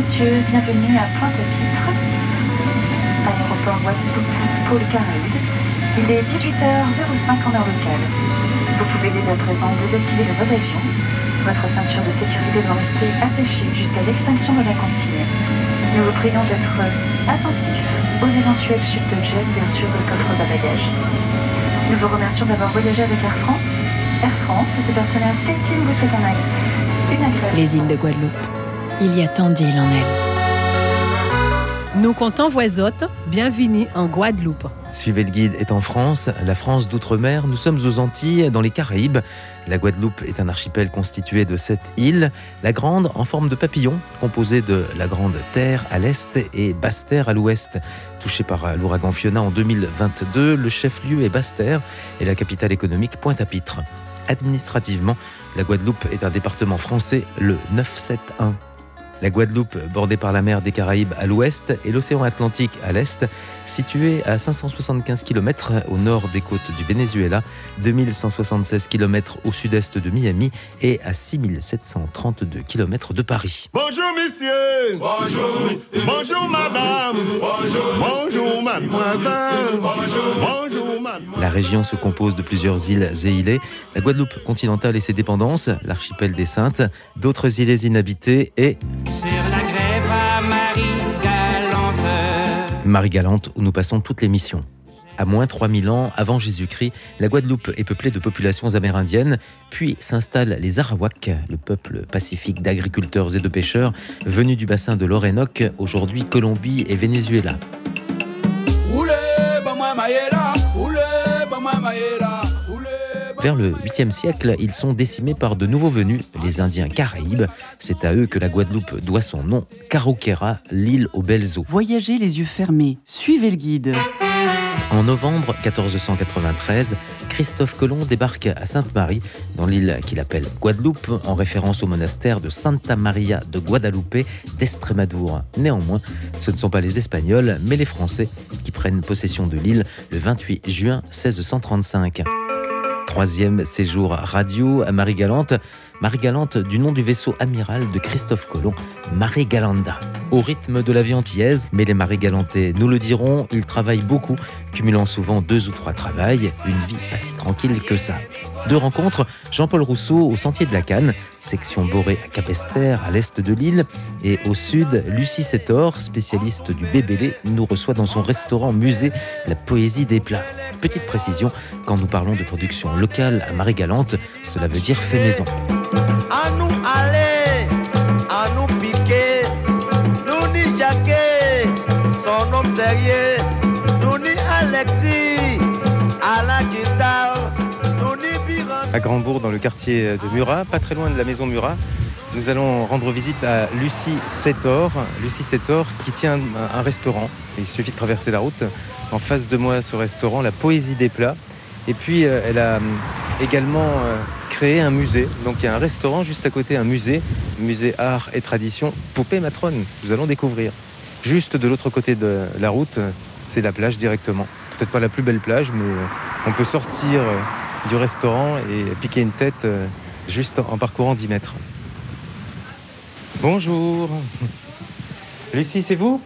messieurs, bienvenue à Pointe-à-Pitre, aéroport Guadeloupe, pôle Caraïbes. Il est 18h05 en heure locale. Vous pouvez dès à présent désactiver le mode avion. Votre ceinture de sécurité doit rester attachée jusqu'à l'extinction de la consigne. Nous vous prions d'être attentifs aux éventuelles chutes de jet, ouverture de coffre à bagages. Nous vous remercions d'avoir voyagé avec Air France. Air France et ses partenaires SkyTeam vous souhaitent un. Les îles de Guadeloupe. Il y a tant d'îles en elles. Nous comptons voisottes. Bienvenue en Guadeloupe. Suivez le guide est en France, la France d'outre-mer. Nous sommes aux Antilles, dans les Caraïbes. La Guadeloupe est un archipel constitué de sept îles. La Grande, en forme de papillon, composée de la Grande Terre à l'est et Basse-Terre à l'ouest. Touchée par l'ouragan Fiona en 2022, le chef-lieu est Basse-Terre et la capitale économique Pointe-à-Pitre. Administrativement, la Guadeloupe est un département français, le 971. La Guadeloupe, bordée par la mer des Caraïbes à l'ouest et l'océan Atlantique à l'est, située à 575 km au nord des côtes du Venezuela, 2176 km au sud-est de Miami et à 6732 km de Paris. Bonjour messieurs. Bonjour Bonjour madame. Bonjour. Bonjour mademoiselle. Bonjour. Mademoiselle La région se compose de plusieurs îles et îlets, la Guadeloupe continentale et ses dépendances, l'archipel des Saintes, d'autres îles inhabitées et sur la grève à Marie-Galante. Marie-Galante où nous passons toutes les missions. À moins 3000 ans avant Jésus-Christ, la Guadeloupe est peuplée de populations amérindiennes, puis s'installent les Arawaks, le peuple pacifique d'agriculteurs et de pêcheurs venus du bassin de l'Orénoque, aujourd'hui Colombie et Venezuela. Vers le 8e siècle, ils sont décimés par de nouveaux venus, les Indiens Caraïbes. C'est à eux que la Guadeloupe doit son nom, Caroquera, l'île aux belles eaux. Voyagez les yeux fermés, suivez le guide. En novembre 1493, Christophe Colomb débarque à Sainte-Marie, dans l'île qu'il appelle Guadeloupe, en référence au monastère de Santa Maria de Guadalupe d'Estrémadour. Néanmoins, ce ne sont pas les Espagnols, mais les Français qui prennent possession de l'île le 28 juin 1635. Troisième séjour radio à Marie-Galante. Marie-Galante du nom du vaisseau amiral de Christophe Colomb, Marie-Galanda. Au rythme de la vie antillaise, mais les Marie-Galantais nous le diront, ils travaillent beaucoup, cumulant souvent deux ou trois travails, une vie pas si tranquille que ça. Deux rencontres, Jean-Paul Rousseau au Sentier de la Canne, section Boré à Capester, à l'est de l'île, et au sud, Lucie Setor, spécialiste du bébélé, nous reçoit dans son restaurant musée La Poésie des plats. Petite précision, quand nous parlons de production locale à Marie-Galante, cela veut dire fait maison. À nous aller, Grandbourg, dans le quartier de Murat, pas très loin de la maison Murat. Nous allons rendre visite à Lucie Setor. Lucie Setor qui tient un, restaurant. Il suffit de traverser la route. En face de moi, ce restaurant, la Poésie des plats. Et puis, euh, elle a euh, également euh, un musée. Donc, il y a un restaurant juste à côté, un musée, musée art et tradition, Poupée Matrone. Nous allons découvrir. Juste de l'autre côté de la route, c'est la plage directement. Peut-être pas la plus belle plage, mais euh, on peut sortir euh, du restaurant et piquer une tête euh, juste en parcourant 10 mètres. Bonjour. Lucie, c'est vous?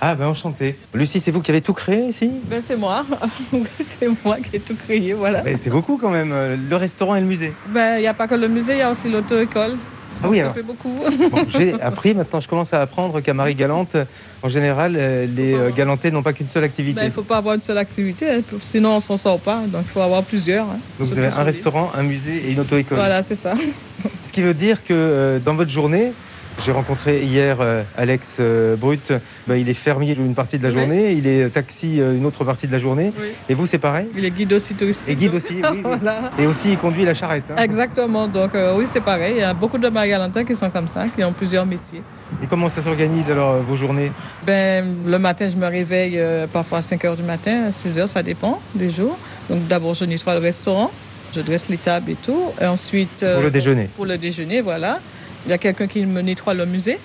Ah ben enchanté. Lucie, c'est vous qui avez tout créé ici? Ben, c'est moi. c'est moi qui ai tout créé, voilà. Mais C'est beaucoup quand même, euh, le restaurant et le musée. Ben, il n'y a pas que le musée, il y a aussi l'auto-école. Ah oui, Ça alors. fait beaucoup. Bon, J'ai appris, maintenant je commence à apprendre qu'à Marie-Galante, en général, euh, les euh, Galantais n'ont pas qu'une seule activité. Ben, il ne faut pas avoir une seule activité, hein, sinon on s'en sort pas. Donc, il faut avoir plusieurs. hein. Donc vous avez un restaurant, un musée et une auto-école. Voilà, c'est ça. Ce qui veut dire que euh, dans votre journée, j'ai rencontré hier euh, Alex euh, Brut, bah, il est fermier une partie de la Oui. journée, il est taxi euh, une autre partie de la journée. Oui. Et vous, c'est pareil Il est guide aussi touristique. Et guide aussi, oui, voilà. Et aussi, il conduit la charrette. hein. Exactement. Donc, euh, oui, c'est pareil. Il y a beaucoup de Magalantins qui sont comme ça, qui ont plusieurs métiers. Et comment ça s'organise alors, vos journées Ben, le matin, je me réveille euh, parfois à 5 h du matin, à 6 h, ça dépend des jours. Donc, d'abord, je nettoie le restaurant, je dresse les tables et tout. Et ensuite. euh, Pour le déjeuner Pour le déjeuner, voilà. Il y a quelqu'un qui me nettoie le musée.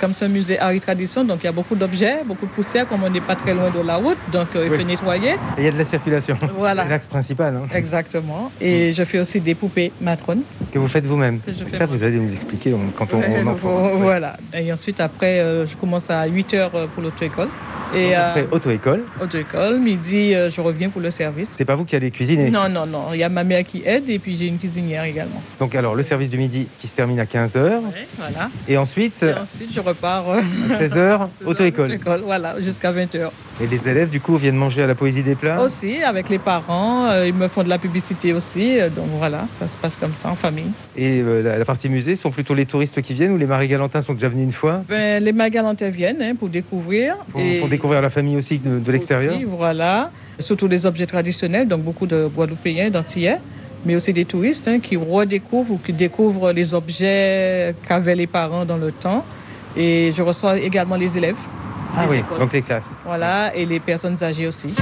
comme c'est un musée art et tradition, donc il y a beaucoup d'objets, beaucoup de poussière, comme on n'est pas très loin de la route, donc euh, il Oui. faut nettoyer. Et il y a de la circulation. Voilà. C'est l'axe principal hein, Exactement. Et je fais aussi des poupées matrones. que vous faites vous-même. Ça, vous allez nous expliquer on- quand on, on en fera. Oui. Voilà. Et ensuite, après, euh, je commence à 8 heures euh, pour l'auto-école. Et Après, euh, auto-école. auto-école, midi, euh, je reviens pour le service. C'est pas vous qui allez cuisiner? Non, non, non. Il y a ma mère qui aide et puis j'ai une cuisinière également. Donc, alors, le service du midi qui se termine à 15h. Ouais, voilà. Et ensuite, Et ensuite, je repars euh, à 16h, auto-école. auto-école, voilà, jusqu'à 20h. Et les élèves, du coup, viennent manger à la poésie des plats? Aussi, avec les parents, ils me font de la publicité aussi. donc voilà, ça se passe comme ça en famille. Et euh, la, la partie musée sont plutôt les touristes qui viennent ou les Marie-Galantins sont déjà venus une fois? Ben, les Magalantais viennent hein, pour découvrir. Et font découvrir la famille aussi de, de l'extérieur. aussi, voilà. Surtout des objets traditionnels, donc beaucoup de Guadeloupéens, d'Antillais, mais aussi des touristes hein, qui redécouvrent ou qui découvrent les objets qu'avaient les parents dans le temps. Et je reçois également les élèves. Ah oui, écoles. donc les classes. Voilà, et les personnes âgées aussi.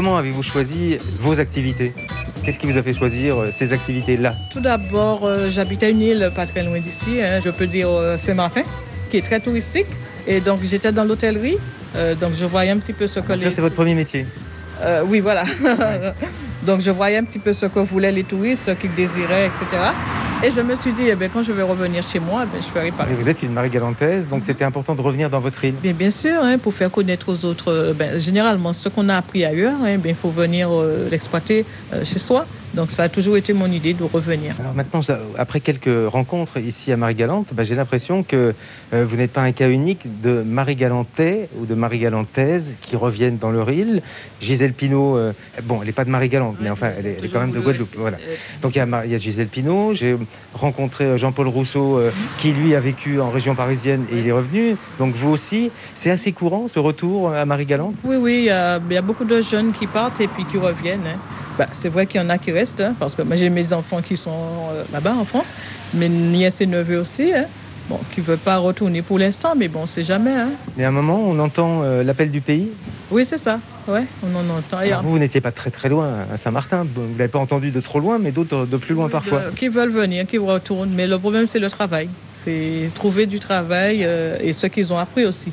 Comment avez-vous choisi vos activités? Qu'est-ce qui vous a fait choisir euh, ces activités-là? Tout d'abord, euh, j'habite à une île pas très loin d'ici, hein, je peux dire euh, Saint-Martin, qui est très touristique. Et donc, j'étais dans l'hôtellerie, euh, donc je voyais un petit peu ce que Donc les... C'est votre premier métier? Oui, voilà. donc, je voyais un petit peu ce que voulaient les touristes, ce qu'ils désiraient, etc. Et je me suis dit, eh bien, quand je vais revenir chez moi, eh bien, je ferai pareil. Et vous êtes une Marie-Galantaise, donc c'était important de revenir dans votre île. Bien, bien sûr, hein, pour faire connaître aux autres, euh, ben, généralement, ce qu'on a appris ailleurs, hein, ben, il faut venir euh, l'exploiter euh, chez soi. Donc, ça a toujours été mon idée de revenir. Alors maintenant, après quelques rencontres ici à Marie-Galante, bah, j'ai l'impression que euh, vous n'êtes pas un cas unique de Marie-Galantais ou de Marie-Galantaises qui reviennent dans leur île. Gisèle Pinault, euh, bon, elle n'est pas de Marie-Galante, mais enfin, elle est, elle est quand même de Guadeloupe. Voilà. Donc il y, a Mar- il y a Gisèle Pinault, j'ai rencontré euh, Jean-Paul Rousseau euh, qui lui a vécu en région parisienne et il est revenu. Donc vous aussi, c'est assez courant ce retour à Marie-Galante? Oui, oui, il y, a, il y a beaucoup de jeunes qui partent et puis qui reviennent. hein. Bah, c'est vrai qu'il y en a qui restent, hein, parce que moi j'ai mes enfants qui sont euh, là-bas en France, mes nièces et neveux aussi, hein, bon, qui ne veulent pas retourner pour l'instant, mais bon, c'est jamais. hein. Mais à un moment, on entend euh, l'appel du pays? Oui, c'est ça, ouais, on en entend. Alors, vous, vous n'étiez pas très très loin à Saint-Martin. Vous ne l'avez pas entendu de trop loin, mais d'autres de plus loin parfois. de- qui veulent venir, qui retournent, mais le problème c'est le travail. C'est trouver du travail euh, et ce qu'ils ont appris aussi.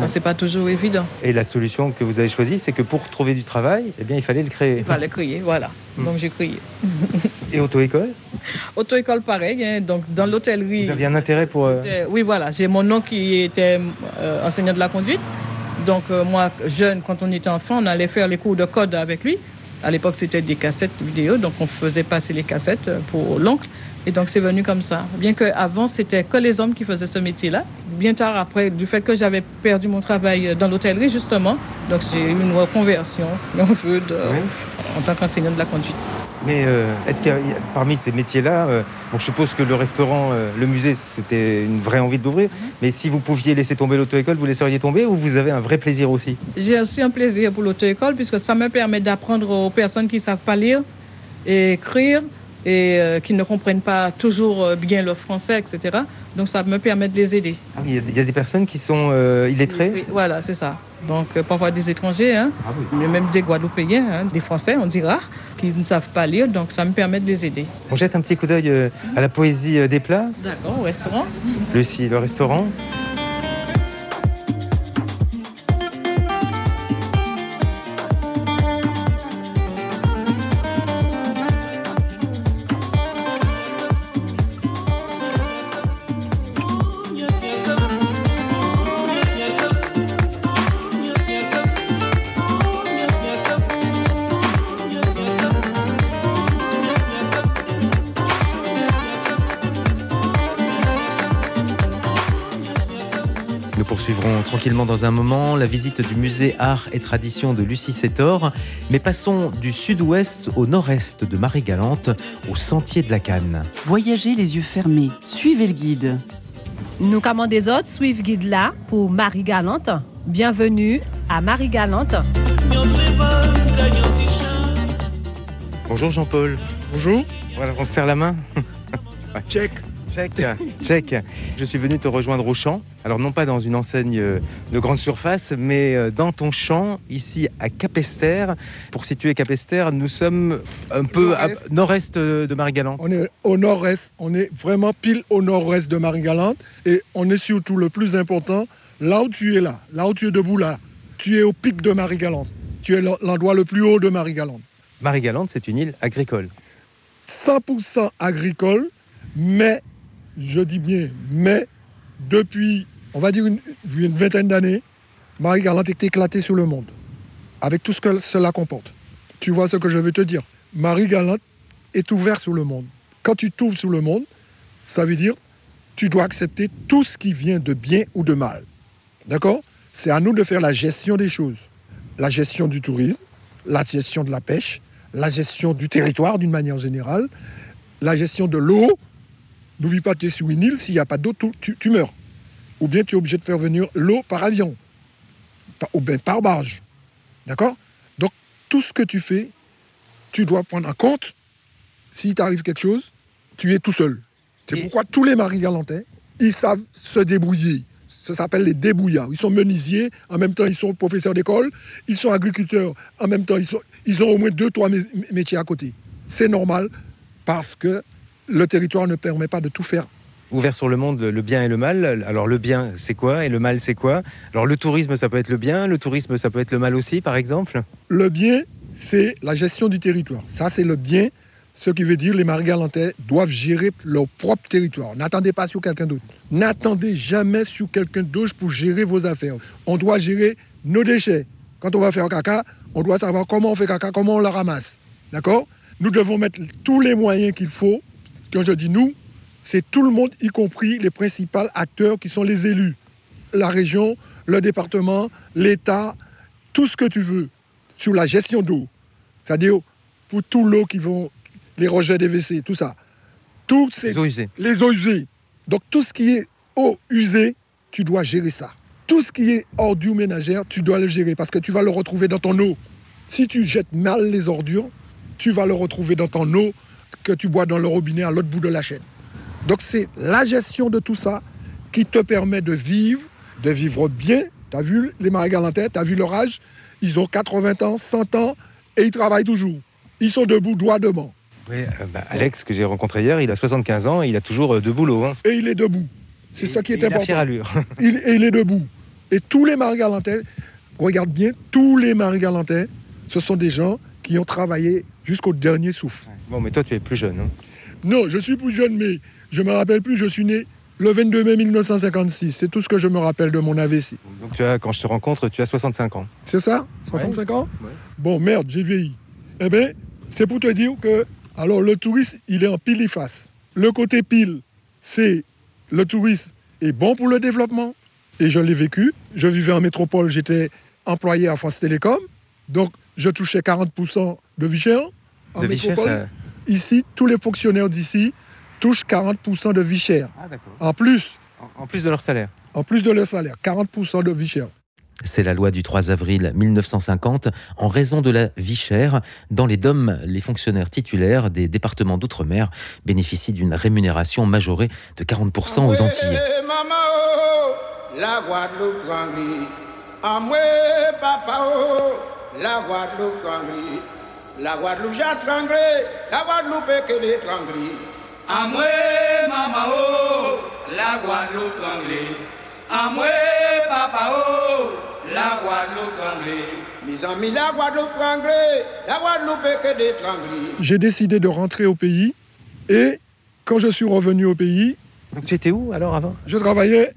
Ce c'est pas toujours évident. Et la solution que vous avez choisie, c'est que pour trouver du travail, eh bien, il fallait le créer. Il fallait crier, voilà. Hmm. Donc j'ai crié. Et auto-école? Auto-école pareil, hein, donc dans l'hôtellerie. Vous aviez un intérêt pour... euh, Oui, voilà. J'ai mon oncle qui était euh, enseignant de la conduite. Donc, euh, moi, jeune, quand on était enfant, on allait faire les cours de code avec lui. À l'époque, c'était des cassettes vidéo, donc on faisait passer les cassettes pour l'oncle. Et donc, c'est venu comme ça. Bien qu'avant, c'était que les hommes qui faisaient ce métier-là. Bien tard après, du fait que j'avais perdu mon travail euh, dans l'hôtellerie, justement, donc j'ai eu une reconversion, si on veut, de- Oui. en tant qu'enseignant de la conduite. Mais euh, est-ce qu'il y a, parmi ces métiers-là, euh, bon, je suppose que le restaurant, euh, le musée, c'était une vraie envie d'ouvrir. Mais si vous pouviez laisser tomber l'auto-école, vous laisseriez tomber ou vous avez un vrai plaisir aussi? J'ai aussi un plaisir pour l'auto-école puisque ça me permet d'apprendre aux personnes qui ne savent pas lire et écrire et euh, qui ne comprennent pas toujours euh, bien le français, etc. Donc ça me permet de les aider. Ah il y a- il y, a des personnes qui sont euh, illettrées Oui, Voilà, c'est ça. Donc euh, parfois des étrangers, hein, Ah oui. même des Guadeloupéens, hein, des Français, on dira, qui ne savent pas lire. Donc ça me permet de les aider. On jette un petit coup d'œil euh, à la poésie des plats. D'accord, au restaurant. Lucie, le restaurant. Dans un moment la visite du musée Art et Tradition de Lucie Sétor, mais passons du sud-ouest au nord-est de Marie-Galante, au sentier de la Canne. Voyagez les yeux fermés, suivez le guide. Nous commandons des autres, suivent guide là pour Marie-Galante. Bienvenue à Marie-Galante. Bonjour Jean-Paul. Bonjour. Voilà, on se serre la main. Check. Check, check. Je suis venu te rejoindre au champ. Alors non pas dans une enseigne euh, de grande surface, mais euh, dans ton champ, ici à Capester. Pour situer Capester, nous sommes un peu Nord-est. nord-est euh, de Marie-Galante. On est au nord-est, on est vraiment pile au nord-ouest de Marie-Galante et on est surtout le plus important, là où tu es là, là où tu es debout là, tu es au pic de Marie-Galante. Tu es l'en- l'endroit le plus haut de Marie-Galante. Marie-Galante, c'est une île agricole. 100% agricole, mais, je dis bien, mais, depuis, on va dire une, vingtaine d'années, Marie-Galante est éclatée sur le monde, avec tout ce que cela comporte. Tu vois ce que je veux te dire. Marie-Galante est ouverte sur le monde. Quand tu t'ouvres sur le monde, ça veut dire tu dois accepter tout ce qui vient de bien ou de mal. D'accord? C'est à nous de faire la gestion des choses. La gestion du tourisme, la gestion de la pêche, la gestion du territoire d'une manière générale, la gestion de l'eau. N'oublie pas que tu es sur une île, s'il n'y a pas d'eau, tu, meurs. Ou bien tu es obligé de faire venir l'eau par avion, Par- ou bien par barge. D'accord? Donc tout ce que tu fais, tu dois prendre en compte. S'il t'arrive quelque chose, tu es tout seul. C'est Et- pourquoi tous les maris-galantais, ils savent se débrouiller. Ça s'appelle les débrouillards. Ils sont menuisiers, en même temps ils sont professeurs d'école, ils sont agriculteurs, en même temps ils, sont, ils ont au moins deux, trois mé- métiers à côté. C'est normal parce que le territoire ne permet pas de tout faire. Ouvert sur le monde, le bien et le mal. Alors le bien, c'est quoi Et le mal, c'est quoi? Alors le tourisme, ça peut être le bien. Le tourisme, ça peut être le mal aussi, par exemple? Le bien, c'est la gestion du territoire. Ça, c'est le bien, ce qui veut dire les Marie-Galantais doivent gérer leur propre territoire. N'attendez pas sur quelqu'un d'autre. N'attendez jamais sur quelqu'un d'autre pour gérer vos affaires. On doit gérer nos déchets. Quand on va faire caca, on doit savoir comment on fait caca, comment on le ramasse. D'accord? Nous devons mettre tous les moyens qu'il faut. Quand je dis nous, c'est tout le monde, y compris les principaux acteurs qui sont les élus. La région, le département, l'État, tout ce que tu veux sur la gestion d'eau. C'est-à-dire pour tout l'eau qui vont, les rejets des WC, tout ça. Tout ces Les eaux usées. les eaux usées. Donc tout ce qui est eau usée, tu dois gérer ça. Tout ce qui est ordures ménagères, tu dois le gérer parce que tu vas le retrouver dans ton eau. Si tu jettes mal les ordures, tu vas le retrouver dans ton eau que tu bois dans le robinet à l'autre bout de la chaîne. Donc c'est la gestion de tout ça qui te permet de vivre, de vivre bien. Tu as vu les Marie-Galantais, tu as vu leur âge, ils ont 80 ans, 100 ans et ils travaillent toujours. Ils sont debout, droit devant. Oui, euh, bah, Alex, que j'ai rencontré hier, il a 75 ans et il a toujours euh, deux boulots. hein. Et il est debout. C'est ça qui est il a important. fière allure. il, et il est debout. Et tous les Marie-Galantais, regarde bien, tous les Marie-Galantais, ce sont des gens qui ont travaillé jusqu'au dernier souffle. Bon, mais toi, tu es plus jeune. hein. Non, je suis plus jeune, mais je me rappelle plus, je suis né le 22 mai 1956. C'est tout ce que je me rappelle de mon AVC. Donc, tu as, quand je te rencontre, tu as 65 ans. C'est ça? 65 ans? Ouais. Bon, merde, j'ai vieilli. Eh bien, c'est pour te dire que, alors, le tourisme, il est en pile et face. Le côté pile, c'est le tourisme est bon pour le développement. Et je l'ai vécu. Je vivais en métropole, j'étais employé à France Télécom. Donc, je touchais 40% de vie chère. En De vie chère, métropole. ça- Ici, tous les fonctionnaires d'ici touchent 40% de vie chère. Ah, d'accord. En plus, En, en plus de leur salaire. en plus de leur salaire, 40% de vie chère. C'est la loi du 3 avril 1950. En raison de la vie chère, dans les DOM, les fonctionnaires titulaires des départements d'outre-mer bénéficient d'une rémunération majorée de 40% aux Antilles. Maman, oh, la La Guadeloupe trangli. La Guadeloupe j'ai trangré, la Guadeloupe est que des trangli. Amwe, mama oh, la Guadeloupe anglais. Amwe, papa oh, la Guadeloupe anglais. Mes amis, la Guadeloupe trangré, la Guadeloupe est que des trangli. J'ai décidé de rentrer au pays et quand je suis revenu au pays, Donc, tu étais où alors avant? je travaillais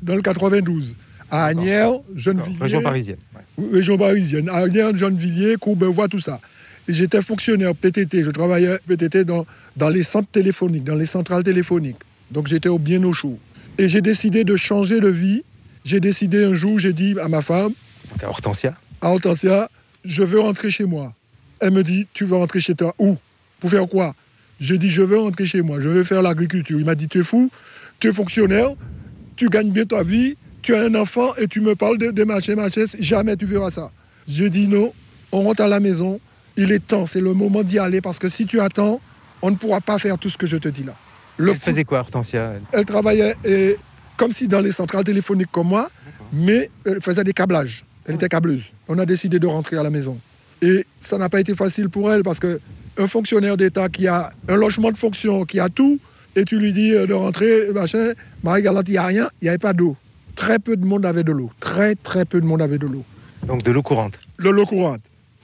dans le 92 à Agnières, Gennevilliers, Région parisienne. ouais. région parisienne, à Agnières, Gennevilliers, Courbevoie, tout ça. J'étais fonctionnaire PTT, je travaillais PTT dans, dans les centres téléphoniques, dans les centrales téléphoniques. Donc j'étais au bien au chaud. Et j'ai décidé de changer de vie j'ai décidé un jour, j'ai dit à ma femme, à Hortensia. à Hortensia, je veux rentrer chez moi. Elle me dit, tu veux rentrer chez toi Où? Pour faire quoi J'ai dit, je veux rentrer chez moi, je veux faire l'agriculture. Il m'a dit, tu es fou, tu es fonctionnaire, tu gagnes bien ta vie, tu as un enfant et tu me parles de, de machin, machin, jamais tu verras ça. J'ai dit, non, on rentre à la maison, il est temps, c'est le moment d'y aller parce que si tu attends, on ne pourra pas faire tout ce que je te dis là. Le Elle faisait quoi, Hortensia elle? Elle travaillait comme si dans les centrales téléphoniques comme moi, mais elle faisait des câblages. Elle était câbleuse. On a décidé de rentrer à la maison. Et ça n'a pas été facile pour elle parce que un fonctionnaire d'État qui a un logement de fonction, qui a tout, et tu lui dis euh, de rentrer, machin, Marie-Galante, il n'y a rien, il n'y avait pas d'eau. Très peu de monde avait de l'eau. Très, très peu de monde avait de l'eau. Donc de l'eau courante. De l'eau courante.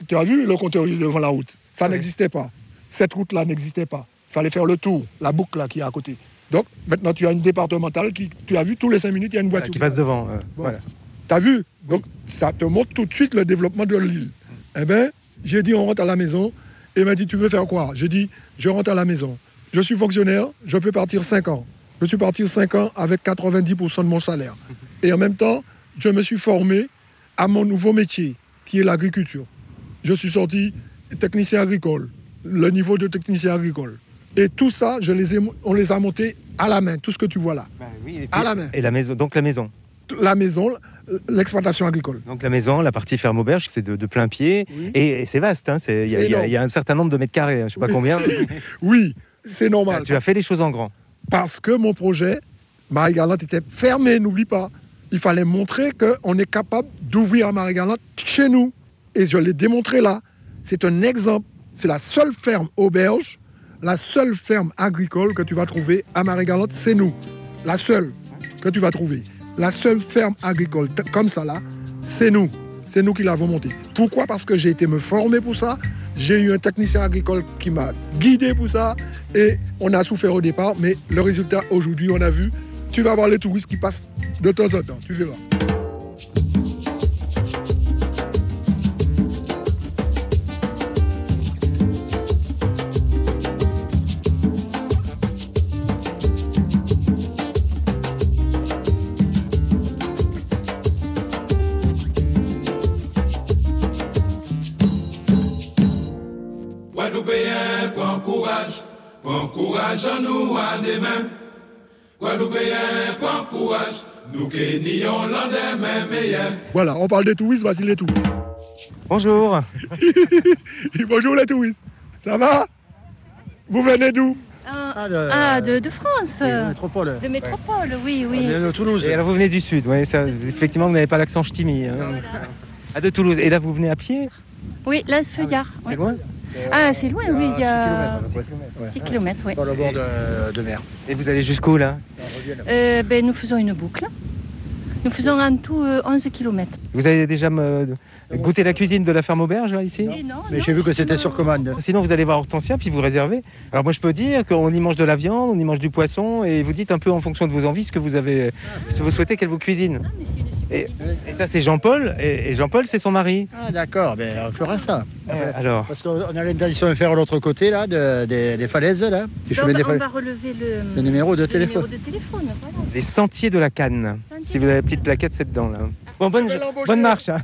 Tu as vu le compteur devant la route Ça n'existait pas. Cette route-là n'existait pas. Il fallait faire le tour, la boucle là qui est à côté. Donc maintenant tu as une départementale qui, tu as vu, tous les cinq minutes, il y a une voiture. Qui passe devant. euh, Bon. Voilà. T'as vu? Donc ça te montre tout de suite le développement de l'île. Eh bien, j'ai dit on rentre à la maison. Et il m'a dit tu veux faire quoi? J'ai dit je rentre à la maison. Je suis fonctionnaire, je peux partir 5 ans. Je suis parti 5 ans avec 90% de mon salaire. Et en même temps, je me suis formé à mon nouveau métier, qui est l'agriculture. Je suis sorti technicien agricole, le niveau de technicien agricole. Et tout ça, je les ai, on les a montés à la main, tout ce que tu vois là. à la main. Et la maison, donc la maison. La maison, l'exploitation agricole. Donc la maison, la partie ferme auberge, c'est de, de plein pied et, et c'est vaste. hein, Il y, a- y y un certain nombre de mètres carrés, hein, je sais pas combien. Oui, c'est normal. tu as fait les choses en grand. Parce que mon projet, Marie-Galante était fermé, n'oublie pas. Il fallait montrer qu'on est capable d'ouvrir à Marie-Galante chez nous. Et je l'ai démontré là. C'est un exemple. C'est la seule ferme auberge, la seule ferme agricole que tu vas trouver à Marie-Galante, c'est nous. La seule que tu vas trouver. La seule ferme agricole comme ça là, c'est nous. C'est nous qui l'avons montée. Pourquoi? Parce que j'ai été me former pour ça. J'ai eu un technicien agricole qui m'a guidé pour ça. Et on a souffert au départ, mais le résultat aujourd'hui, on a vu. Tu vas voir les touristes qui passent de temps en temps. Tu verras. Voilà, on parle des touristes, voici les touristes. Bonjour. Bonjour les touristes. Ça va? Vous venez d'où? Ah, de, de France. de métropole. De métropole, oui, oui. de Toulouse. Et alors vous venez du sud, ça, effectivement vous n'avez pas l'accent ch'timi. hein. Ah, de Toulouse. Et là vous venez à pied? Oui, là, Feuillard. C'est loin? Ah, c'est loin, oui, il y a 6 Ouais. km, oui. Dans le bord de, de mer. Et vous allez jusqu'où là? Euh, ben, nous faisons une boucle. Nous faisons en tout euh, 11 km. Vous avez déjà goûté la cuisine de la ferme auberge là, ici Mais j'ai vu que c'était sur commande. Sinon, vous allez voir Hortensia, puis vous réservez. Alors moi, je peux dire qu'on y mange de la viande, on y mange du poisson, et vous dites un peu en fonction de vos envies ce que vous avez, ce que vous souhaitez qu'elle vous cuisine. Et, et ça, c'est Jean-Paul, et, et Jean-Paul, c'est son mari. Ah d'accord, ben, on fera ça. Euh, alors Parce qu'on a l'intention de faire l'autre côté là, de- des, des falaises là. Du on, chemin va, des on falaises. va relever le, Le numéro de le téléphone. numéro de téléphone, voilà. Les sentiers de la canne. Si vous avez la petite plaquette, c'est dedans là. Bon, bonne, bonne marche. hein.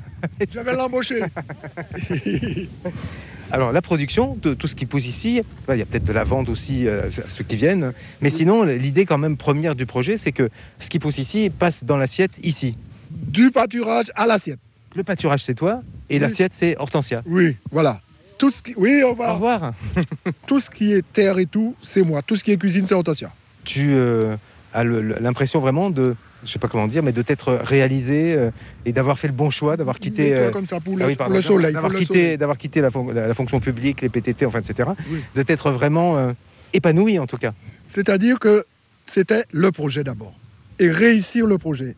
Je vais l'embaucher. Alors la production de tout ce qui pousse ici, il y a peut-être de la vente aussi euh, à ceux qui viennent, mais sinon l'idée quand même première du projet, c'est que ce qui pousse ici passe dans l'assiette ici. Du pâturage à l'assiette. Le pâturage c'est toi et Oui. l'assiette c'est Hortensia. Oui, voilà. Tout ce qui, oui, on va. Au revoir. Tout ce qui est terre et tout, c'est moi. Tout ce qui est cuisine, c'est Hortensia. Tu euh, as l'impression vraiment de, je sais pas comment dire, mais de t'être réalisé euh, et d'avoir fait le bon choix, d'avoir quitté, Mets-toi euh, comme ça pour ah le, oui, pardon, pour le soleil. d'avoir quitté, d'avoir quitté la, fon- la- la fonction publique, les PTT, enfin etc. Oui. De t'être vraiment euh, épanoui en tout cas. C'est-à-dire que c'était le projet d'abord. Et réussir le projet.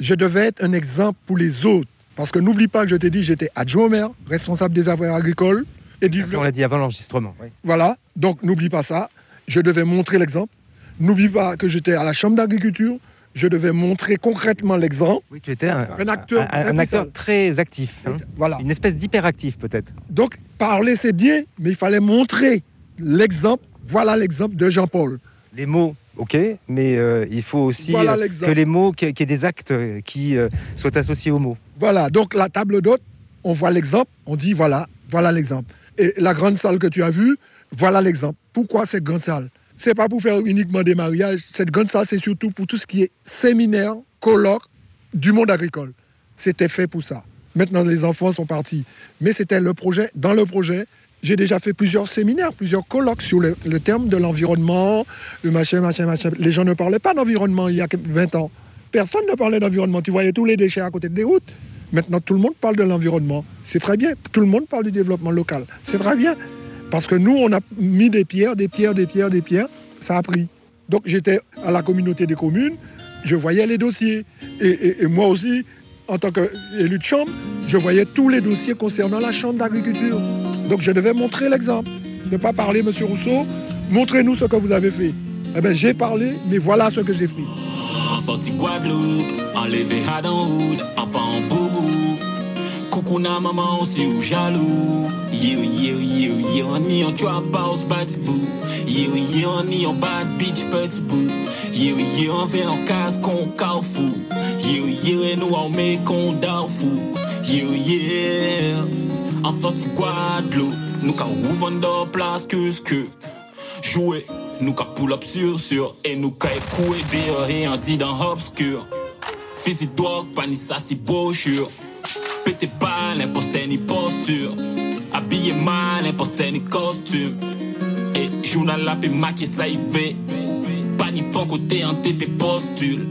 Je devais être un exemple pour les autres. Parce que n'oublie pas que je t'ai dit, j'étais adjoint au maire, responsable des affaires agricoles. Et du Ça, on l'a dit avant l'enregistrement. oui. Voilà, donc n'oublie pas ça. Je devais montrer l'exemple. N'oublie pas que j'étais à la Chambre d'agriculture. Je devais montrer concrètement l'exemple. Oui, tu étais un, Un acteur un- un acteur très actif. hein. Voilà. Une espèce d'hyperactif peut-être. Donc, parler, c'est bien, mais il fallait montrer l'exemple. Voilà l'exemple de Jean-Paul. Les mots ok, mais euh, il faut aussi Voilà euh, que les mots, qu'il y ait- des actes euh, qui euh, soient associés aux mots. Voilà, donc la table d'hôte, on voit l'exemple, on dit voilà, voilà l'exemple. Et la grande salle que tu as vue, voilà l'exemple. Pourquoi cette grande salle? C'est pas pour faire uniquement des mariages. Cette grande salle, c'est surtout pour tout ce qui est séminaire, colloque du monde agricole. C'était fait pour ça. Maintenant, les enfants sont partis. Mais c'était le projet. Dans le projet, j'ai déjà fait plusieurs séminaires, plusieurs colloques sur le, le terme de l'environnement, le machin, machin, machin. Les gens ne parlaient pas d'environnement il y a 20 ans. Personne ne parlait d'environnement. Tu voyais tous les déchets à côté des routes. Maintenant, tout le monde parle de l'environnement. C'est très bien. Tout le monde parle du développement local. C'est très bien. Parce que nous, on a mis des pierres, des pierres, des pierres, des pierres. Ça a pris. Donc, j'étais à la communauté des communes. Je voyais les dossiers. Et, moi aussi, en tant qu'élu de chambre, je voyais tous les dossiers concernant la chambre d'agriculture. Donc, je devais montrer l'exemple. Ne pas parler, Monsieur Rousseau. Montrez-nous ce que vous avez fait. Eh bien, j'ai parlé, mais voilà ce que j'ai fait. Sorti Guadeloupe, enlevé hood, en pas en boubou. Coucou na maman aussi ou jaloux. Yeah, yeah, yeah, yeah, on y en drop house, petit bout. Yeah, yeah, on y en bad bitch, petit bout. Yeah, yeah, on vient en casse qu'on fou. Yeah, yeah, et nous on met qu'on fou. Yeah, yeah. En sorti Guadeloupe, nous qu'à ouvre dans place que ce que. Jouer, nous qu'à pull up sur sur. Et nous qu'à écouer dehors et en dit dans obscur. Physique drogue, pas ni ça si brochure. Pété pas l'imposteur ni posture. Habillé mal, imposteur ni costume. Et journal la pe maquillé ça y va. Pas ni pon côté en TP postule.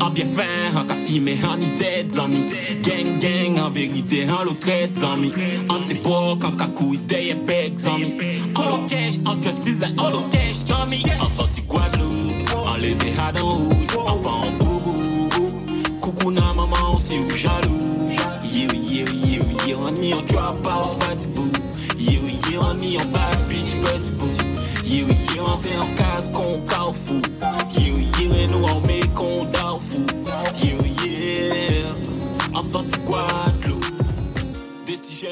En bien faire, en café, mais en idée d'amis. Gang, gang, en vérité, en l'autre amis. En porcs, en cacou, idée et amis. En cash, en dress bizarre, en cash, amis. En sorti Guadeloupe, en levé à en pas en boubou. Coucou na maman aussi ou jaloux. Nous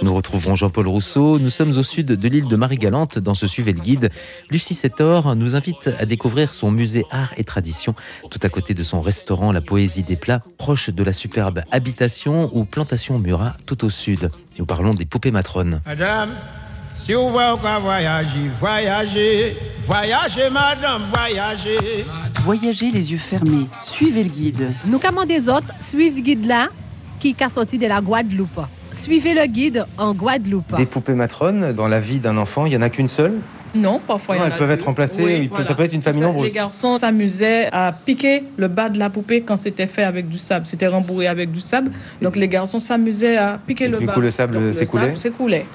on Nous retrouverons Jean-Paul Rousseau. Nous sommes au sud de l'île de Marie-Galante dans ce Suivez le Guide. Lucie Sétor nous invite à découvrir son musée Art et Tradition, tout à côté de son restaurant La Poésie des Plats, proche de la superbe habitation ou plantation Murat, tout au sud. Nous parlons des poupées matrones. Madame, si vous voulez voyager, voyagez, voyagez, madame, voyagez. Voyagez les yeux fermés. Suivez le guide. Nous commandons des autres, suivez guide là, qui est sorti de la Guadeloupe. Suivez le guide en Guadeloupe. Des poupées matrones, dans la vie d'un enfant, il n'y en a qu'une seule? Non, parfois il y en elles a peuvent deux. être remplacées, Oui, peut- voilà. ça peut être une famille nombreuse. Les garçons s'amusaient à piquer le bas de la poupée quand c'était fait avec du sable. C'était rembourré avec du sable. Donc les garçons s'amusaient à piquer le Du bas. coup, le sable s'écoulait s'écoulait.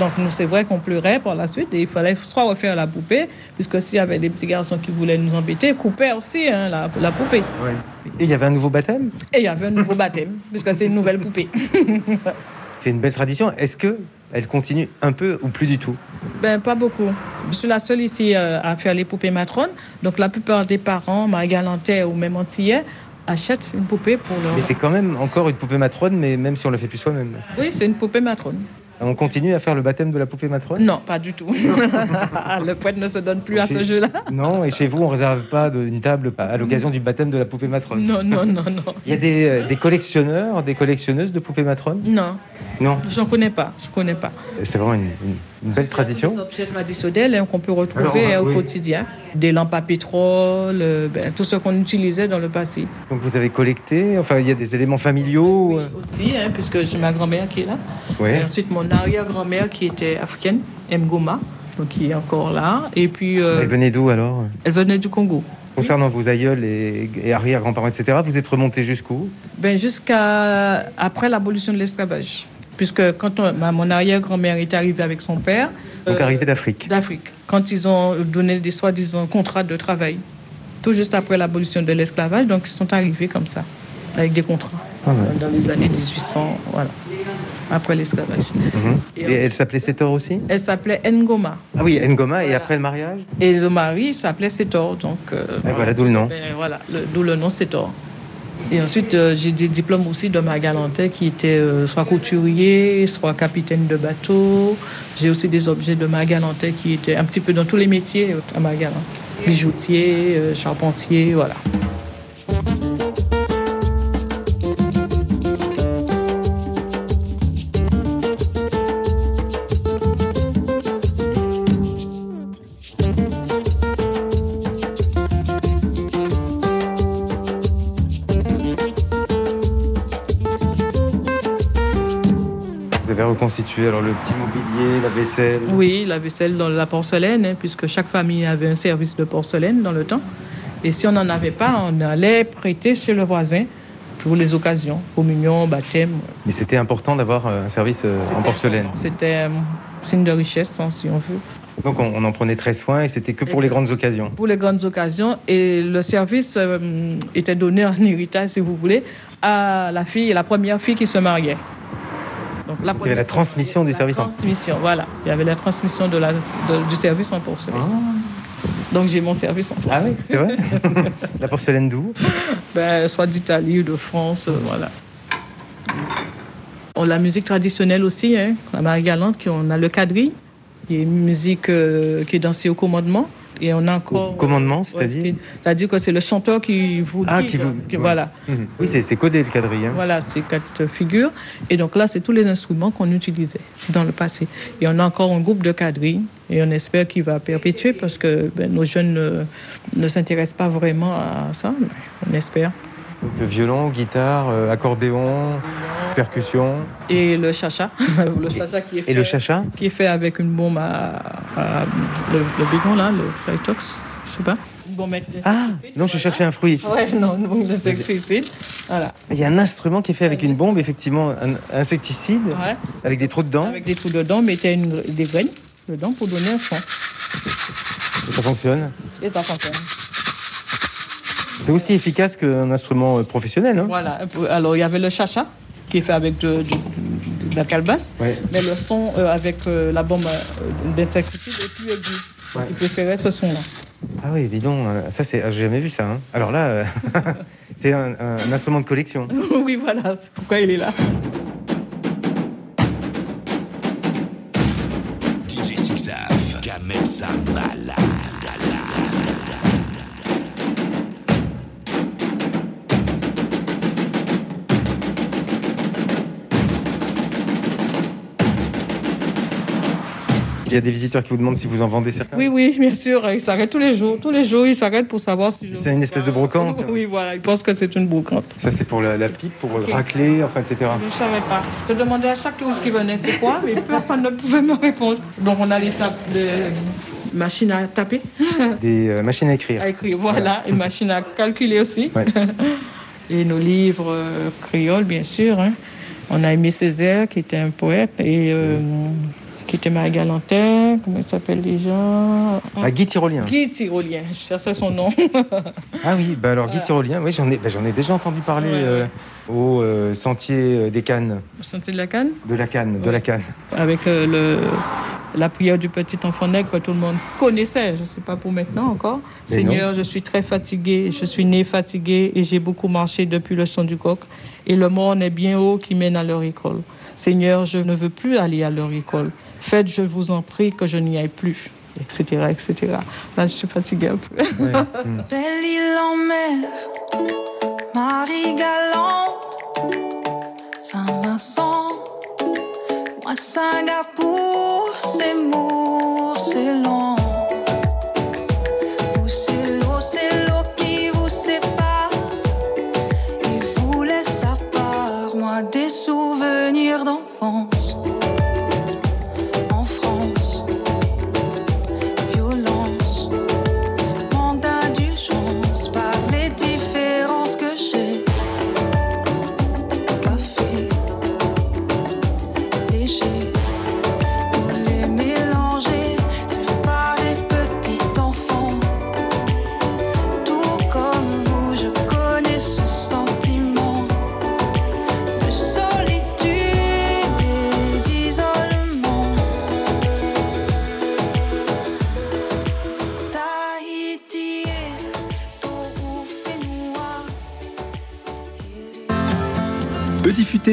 Donc nous, c'est vrai qu'on pleurait par la suite et il fallait soit refaire la poupée, puisque s'il y avait des petits garçons qui voulaient nous embêter, couper aussi hein, la, la poupée. Et il y avait un nouveau baptême? Et il y avait un nouveau baptême, puisque c'est une nouvelle poupée. C'est une belle tradition. Est-ce que elle continue un peu ou plus du tout? Ben, pas beaucoup. Je suis la seule ici euh, à faire les poupées matrones. Donc, la plupart des parents, Marie-Galantais ou même Antillais, achètent une poupée pour leur... Mais c'est quand même encore une poupée matrone, mais même si on la fait plus soi-même. Oui, c'est une poupée matrone. On continue à faire le baptême de la poupée matrone? Non, pas du tout. le prêtre ne se donne plus à ce jeu-là. Non, et chez vous, on réserve pas de- une table à l'occasion du baptême de la poupée matrone? Non, non, non, non. Il y a des, euh, des collectionneurs, des collectionneuses de poupées matrones? Non, Non, j'en connais pas. Je connais pas. c'est vraiment une, une- une belle tradition. Des objets traditionnels hein, qu'on peut retrouver Alors, hein, au oui. quotidien. Des lampes à pétrole, euh, ben, tout ce qu'on utilisait dans le passé. Donc vous avez collecté, enfin il y a des éléments familiaux. euh, Aussi, hein, puisque j'ai ma grand-mère qui est là. Et ensuite, mon arrière-grand-mère qui était africaine, Mgoma, donc qui est encore là. Et puis, euh, Elle venait d'où alors? elle venait du Congo. Concernant vos aïeuls et, et arrière-grands-parents, etc., vous êtes remonté jusqu'où? Ben, jusqu'à après l'abolition de l'esclavage. Puisque quand on- mon arrière-grand-mère est arrivée avec son père. Donc euh, arrivé d'Afrique. D'Afrique. Quand ils ont donné des soi-disant contrats de travail. Tout juste après l'abolition de l'esclavage. Donc, ils sont arrivés comme ça, avec des contrats. Ah ouais. Dans les années 1800, voilà. Après l'esclavage. Mhm. Et elle s'appelait Sétor aussi Elle s'appelait Ngoma. Ah oui, Ngoma, et après le mariage Et le mari s'appelait Sétor. Donc, euh, voilà, d'où le nom. ben, voilà, d'où le nom Sétor. Et ensuite, euh, j'ai des diplômes aussi de ma qui était euh, soit couturier, soit capitaine de bateau. J'ai aussi des objets de ma qui étaient un petit peu dans tous les métiers euh, à ma bijoutier, euh, charpentier, voilà. Reconstitué alors le petit mobilier, la vaisselle? Oui, la vaisselle dans la porcelaine, hein, puisque chaque famille avait un service de porcelaine dans le temps. Et si on n'en avait pas, on allait prêter chez le voisin pour les occasions, communion, baptême. Mais c'était important d'avoir euh, un service euh, en porcelaine. C'était un signe de richesse, hein, si on veut. Donc on, on en prenait très soin et c'était que pour les grandes occasions. Pour les grandes occasions. Et le service euh, était donné en héritage, si vous voulez, à la fille, la première fille qui se mariait. Donc, la Il y avait la transmission du service en transmission, voilà. Il y avait la transmission de la, de- du service en porcelaine. Donc j'ai mon service en Ah porcelaine. oui, c'est vrai La porcelaine d'où? Ben, soit d'Italie ou de France, euh, voilà. On a la musique traditionnelle aussi, hein, la Marie Galante, qui- on a le quadrille, qui est une musique euh, qui est dansée au commandement. Et on a encore. Commandement, c'est-à-dire C'est-à-dire que c'est le chanteur qui vous dit. Ah, qui vous. que- voilà. Mhm. Oui, c'est c'est codé le quadrille. hein. Voilà, c'est quatre figures. Et donc là, c'est tous les instruments qu'on utilisait dans le passé. Et on a encore un groupe de quadrilles. Et on espère qu'il va perpétuer parce que ben, nos jeunes ne, ne s'intéressent pas vraiment à ça. Mais on espère. Donc, le violon, guitare, euh, accordéon, percussion. Et le chacha. le chacha qui est fait, Et le chacha qui est fait avec une bombe à, à- le, le bégon, là, le Flytox, je sais pas. Une bombe Ah, non, je cherchais un fruit. Ouais, non, une bombe d'insecticide. Voilà. Il y a un instrument qui est fait avec une bombe, effectivement, un insecticide, Ouais. avec des trous dedans. Avec des trous dedans, mettez une, des graines dedans pour donner un son. Et ça fonctionne. Et ça fonctionne. C'est aussi efficace qu'un instrument euh, professionnel. Hein Voilà. Alors, il y avait le chacha qui est fait avec de, de- de la calebasse. Ouais. Mais le son euh, avec euh, la bombe d'insecticide est plus aigu. Ouais. Il préférait ce son-là. Ah oui, dis donc, ça c'est, ah, j'ai jamais vu ça. hein. Alors là, c'est un, un instrument de collection. oui, voilà. C'est pourquoi il est là. Il y a des visiteurs qui vous demandent si vous en vendez certains. Oui, oui, bien sûr. Il s'arrête tous les jours. Tous les jours, il s'arrête pour savoir si je. C'est une espèce de brocante. Oui, voilà. Il pense que c'est une brocante. Ça c'est pour la, la pipe, pour racler, enfin, etc. Je ne savais pas. Je demandais à chaque touriste qui venait c'est quoi, mais personne ne pouvait me répondre. Donc on a les tapes de machine à taper, Des euh, machines à écrire. à écrire, voilà, une machine à calculer aussi. Ouais. Et nos livres euh, créoles, bien sûr. hein. On a Aimé Césaire, qui était un poète, et euh, qui était Marie Galantin, comment il s'appelle déjà? Ah, Guy Tyrolien. Guy Tyrolien, je cherchais son nom. Ah oui, bah alors Guy. Tyrolien, oui, j'en ai, bah, j'en ai déjà entendu parler Ouais, euh, au euh, sentier euh, des Cannes, Vous sentez de la canne de la Canne, de la Canne. avec euh, le, la prière du petit enfant nègre que tout le monde connaissait, je ne sais pas pour maintenant encore. Mais Seigneur, je suis très fatigué, je suis né fatigué et j'ai beaucoup marché depuis le son du coq. Et le monde est bien haut qui mène à leur école. Seigneur, je ne veux plus aller à leur école. Faites, je vous en prie, que je n'y aille plus, etc., etc. Là, je suis fatiguée un peu. Belle île en mer, Marie galante, Saint-Vincent, moi Singapour, c'est Mour, c'est long.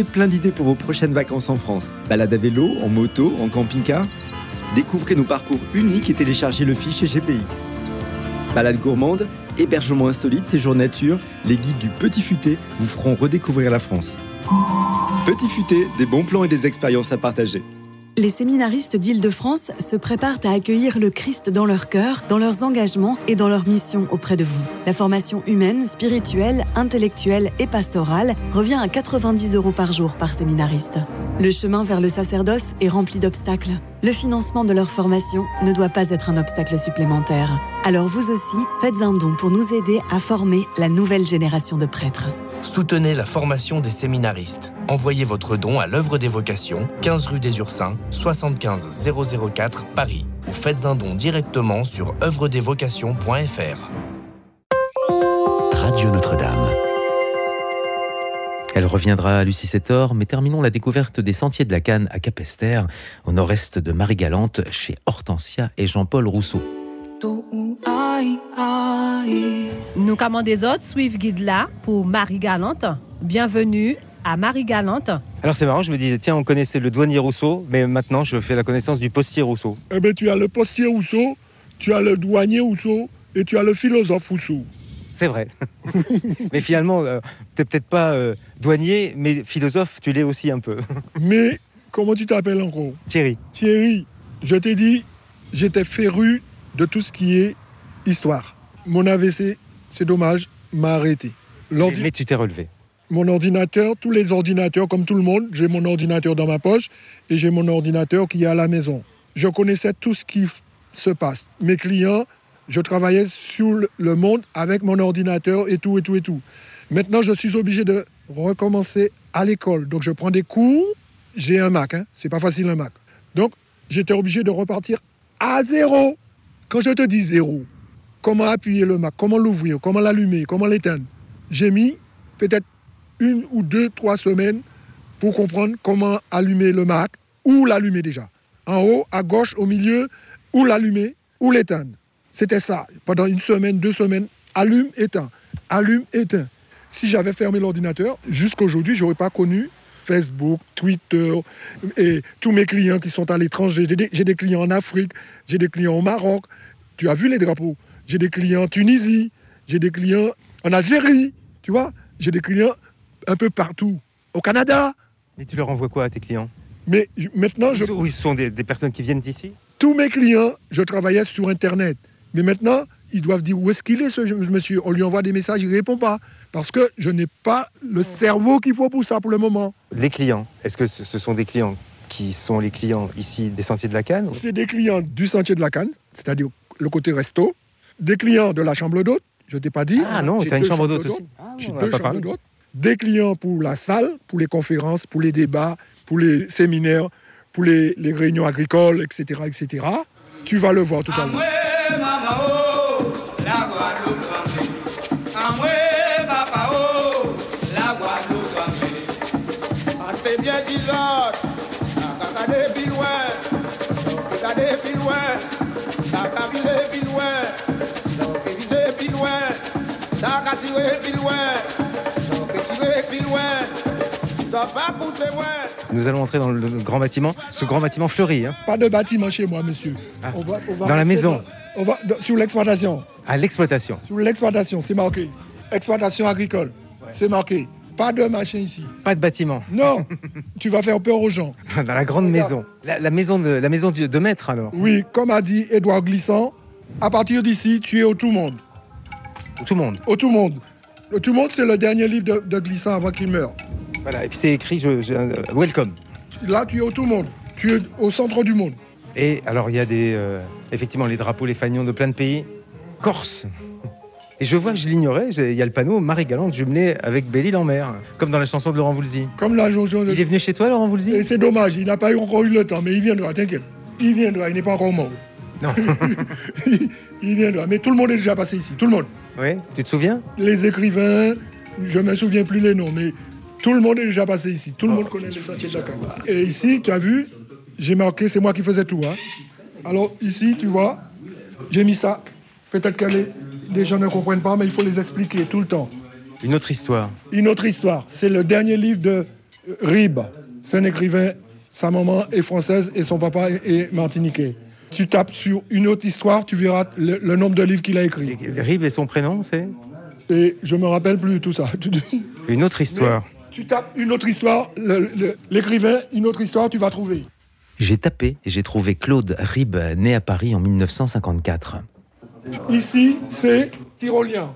Plein d'idées pour vos prochaines vacances en France. Balade à vélo, en moto, en camping-car. Découvrez nos parcours uniques et téléchargez le fichier GPX. Balade gourmande, hébergement insolite, séjour nature, les guides du Petit Futé vous feront redécouvrir la France. Petit Futé, des bons plans et des expériences à partager. Les séminaristes d'Île-de-France se préparent à accueillir le Christ dans leur cœur, dans leurs engagements et dans leur mission auprès de vous. La formation humaine, spirituelle, intellectuelle et pastorale revient à 90 euros par jour par séminariste. Le chemin vers le sacerdoce est rempli d'obstacles. Le financement de leur formation ne doit pas être un obstacle supplémentaire. Alors vous aussi, faites un don pour nous aider à former la nouvelle génération de prêtres. Soutenez la formation des séminaristes. Envoyez votre don à l'œuvre des vocations, 15 rue des Ursins, 75 004 Paris. Ou faites un don directement sur œuvredesvocations.fr. Radio Notre-Dame. Elle reviendra à Lucie Sétor, mais terminons la découverte des sentiers de la Canne à Capester, au nord-est de Marie-Galante, chez Hortensia et Jean-Paul Rousseau. Nous commandons des autres, suivent guide là pour Marie-Galante. Bienvenue à Marie-Galante. Alors c'est marrant, je me disais, tiens, on connaissait le douanier Rousseau, mais maintenant je fais la connaissance du postier Rousseau. Eh bien, tu as le postier Rousseau, tu as le douanier Rousseau et tu as le philosophe Rousseau. C'est vrai. mais finalement, euh, t'es peut-être pas euh, douanier, mais philosophe, tu l'es aussi un peu. Mais comment tu t'appelles encore? Thierry. Thierry, je t'ai dit, j'étais féru de tout ce qui est histoire. Mon AVC, c'est dommage, m'a arrêté. Mais, tu t'es relevé. Mon ordinateur, tous les ordinateurs, comme tout le monde, j'ai mon ordinateur dans ma poche et j'ai mon ordinateur qui est à la maison. Je connaissais tout ce qui se passe. Mes clients, je travaillais sur le- le monde avec mon ordinateur et tout, et tout, et tout. Maintenant, je suis obligé de recommencer à l'école. Donc, je prends des cours. J'ai un Mac, hein. c'est pas facile un Mac. Donc, j'étais obligé de repartir à zéro. Quand je te dis zéro, comment appuyer le Mac, comment l'ouvrir, comment l'allumer, comment l'éteindre, j'ai mis peut-être une ou deux, trois semaines pour comprendre comment allumer le Mac, ou l'allumer déjà. En haut, à gauche, au milieu, ou l'allumer, ou l'éteindre. C'était ça. Pendant une semaine, deux semaines, allume, éteins, allume, éteins. Si j'avais fermé l'ordinateur, jusqu'aujourd'hui, je n'aurais pas connu Facebook, Twitter et tous mes clients qui sont à l'étranger. J'ai des, clients en Afrique, j'ai des clients au Maroc. Tu as vu les drapeaux J'ai des clients en Tunisie, j'ai des clients en Algérie, tu vois J'ai des clients un peu partout. Au Canada. Et tu leur envoies quoi à tes clients? Mais maintenant, je... Ou ils sont des, des personnes qui viennent d'ici? Tous mes clients, je travaillais sur Internet. Mais maintenant, ils doivent dire où est-ce qu'il est ce monsieur? On lui envoie des messages, il ne répond pas. Parce que je n'ai pas le cerveau qu'il faut pour ça pour le moment. Les clients, est-ce que ce sont des clients qui sont les clients ici des Sentiers de la Canne ou- C'est des clients du Sentier de la Canne, c'est-à-dire le côté resto, des clients de la chambre d'hôte, je ne t'ai pas dit. Ah non, J'ai tu as une chambre d'hôte aussi. J'ai on en a deux pas chambres parlé. d'hôte. Des clients pour la salle, pour les conférences, pour les débats, pour les séminaires, pour les, les réunions agricoles, etc., etc. Tu vas le voir tout à l'heure. Ça va. Nous allons entrer dans le grand bâtiment, ce grand bâtiment fleuri, hein, Pas de bâtiment chez moi, monsieur. On va- on va Dans la maison. dans- on va, dans- sur l'exploitation. à l'exploitation. Sur l'exploitation, c'est marqué. Exploitation agricole, c'est marqué. Pas de machin ici. Pas de bâtiment. Non, tu vas faire peur aux gens. Dans la grande maison. La, la maison de, la maison de maître alors. Oui, comme a dit Édouard Glissant, à partir d'ici, tu es au tout monde. Tout le monde. Au tout monde. Le tout monde, c'est le dernier livre de, de Glissant avant qu'il meure. Voilà. Et puis c'est écrit je, je- euh, Welcome. Là, tu es au tout monde. Tu es au centre du monde. Et alors il y a des euh, effectivement les drapeaux, les fanions de plein de pays. Corse. Et je vois que je l'ignorais, il y a le panneau Marie-Galante jumelé avec Belle-Île en mer, comme dans la chanson de Laurent Voulzy. Comme la jonction de... Il est venu chez toi, Laurent Voulzy? Et c'est dommage, il n'a pas eu encore eu le temps, mais il viendra, t'inquiète. Il viendra, il n'est pas encore mort. Non. il viendra, mais tout le monde est déjà passé ici, tout le monde. Oui, tu te souviens? Les écrivains, je ne me souviens plus les noms, mais tout le monde est déjà passé ici. Tout le monde connaît les sentiers de la. Et ici, tu as vu, j'ai marqué, c'est moi qui faisais tout. hein. Alors ici, tu vois, j'ai mis ça. Peut-être que les, les gens ne comprennent pas, mais il faut les expliquer tout le temps. Une autre histoire. Une autre histoire. C'est le dernier livre de euh, Rib. C'est un écrivain. Sa maman est française et son papa est martiniquais. Tu tapes sur une autre histoire, tu verras le, le nombre de livres qu'il a écrit. Rib et son prénom, c'est? Et je me rappelle plus tout ça. Une autre histoire. tu tapes une autre histoire, l'écrivain, une autre histoire, tu vas trouver. J'ai tapé et j'ai trouvé Claude Rib, né à Paris en 1954. Ici, c'est tyrolien.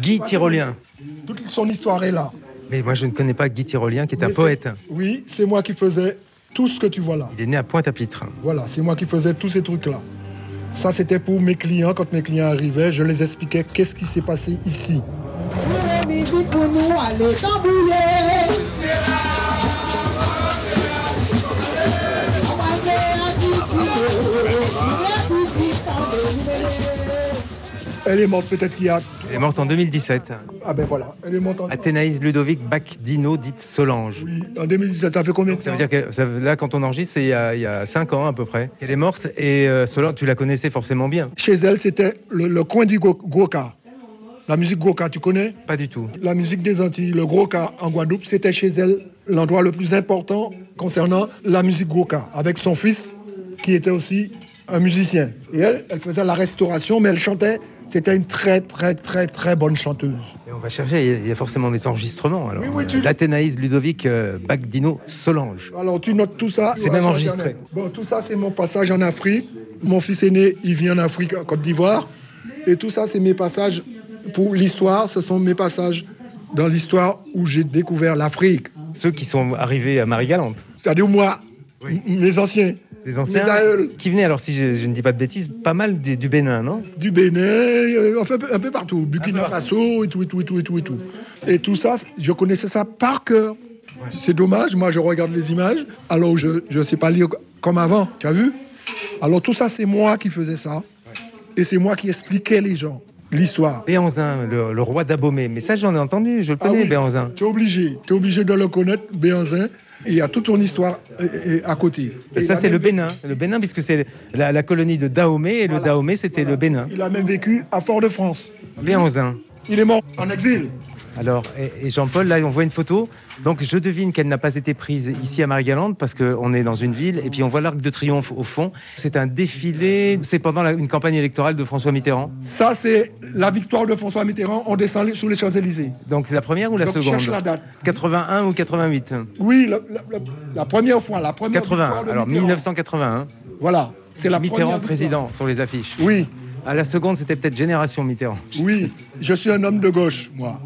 Guy Tyrolien. Toute son histoire est là. Mais moi, je ne connais pas Guy Tyrolien, qui est un poète. Oui, c'est moi qui faisais tout ce que tu vois là. Il est né à Pointe-à-Pitre. Voilà, c'est moi qui faisais tous ces trucs-là. Ça, c'était pour mes clients. Quand mes clients arrivaient, je les expliquais qu'est-ce qui s'est passé ici. musique pour nous. Elle est morte peut-être qu'il y a... Elle est morte en 2017. Ah ben voilà, elle est morte en... Athénaïs Ludovic Bacdino, dite Solange. Oui, en 2017, ça fait combien de Ça temps veut dire que ça- là, quand on enregistre, c'est il y a- il y a 5 ans à peu près. Elle est morte et euh, Solange, tu la connaissais forcément bien. Chez elle, c'était le, le coin du go- Goka. La musique Goka, tu connais? Pas du tout. La musique des Antilles, le Goka en Guadeloupe, c'était chez elle l'endroit le plus important concernant la musique Goka, avec son fils qui était aussi un musicien. Et elle, elle faisait la restauration, mais elle chantait. C'était une très, très, très, très bonne chanteuse. Et on va chercher, il y a- forcément des enregistrements. Alors, Oui, oui, tu- d'Athénaïs Ludovic euh, Bacdino Solange. Alors tu notes tout ça? C'est même enregistré. Bon, tout ça, c'est mon passage en Afrique. Mon fils aîné, il vit en Afrique, en Côte d'Ivoire. Et tout ça, c'est mes passages pour l'histoire. Ce sont mes passages dans l'histoire où j'ai découvert l'Afrique. Ceux qui sont arrivés à Marie-Galante. C'est-à-dire moi, mes anciens. Les anciens qui venaient, alors si je, je ne dis pas de bêtises, pas mal du, du Bénin, non? Du Bénin, euh, enfin, un peu- partout. Burkina Faso et tout, et tout, et tout, et tout, et tout. Et tout ça, je connaissais ça par cœur. C'est dommage, moi je regarde les images, alors je ne sais pas lire comme avant, tu as vu? Alors tout ça, c'est moi qui faisais ça. Et c'est moi qui expliquais les gens l'histoire. Béanzin, le, le roi d'Abomey. Mais ça, j'en ai entendu, je le connais, Ah oui, Béanzin. Tu es obligé, tu es obligé de le connaître, Béanzin. Et il y a toute son histoire euh, euh, à côté. Et ça, c'est le Bénin. Le Bénin, puisque c'est la, la colonie de Dahomey, et le Dahomey, c'était le Bénin. Il a même vécu à Fort-de-France. Béanzin. Il est mort en exil. Alors, et, et Jean-Paul, là, on voit une photo. Donc, je devine qu'elle n'a pas été prise ici à Marie-Galante parce qu'on est dans une ville et puis on voit l'Arc de Triomphe au fond. C'est un défilé. C'est pendant la- une campagne électorale de François Mitterrand. Ça, c'est la victoire de François Mitterrand. On descend sous les Champs-Élysées. Donc, la première ou la Donc, seconde cherche la date. 81 ou 88 Oui, la, la- la- la première fois, la première 81. victoire de Alors, Mitterrand. 1981. Voilà, c'est la Mitterrand président sur les affiches. Oui. À la seconde, c'était peut-être Génération Mitterrand. Oui, je suis un homme de gauche, moi.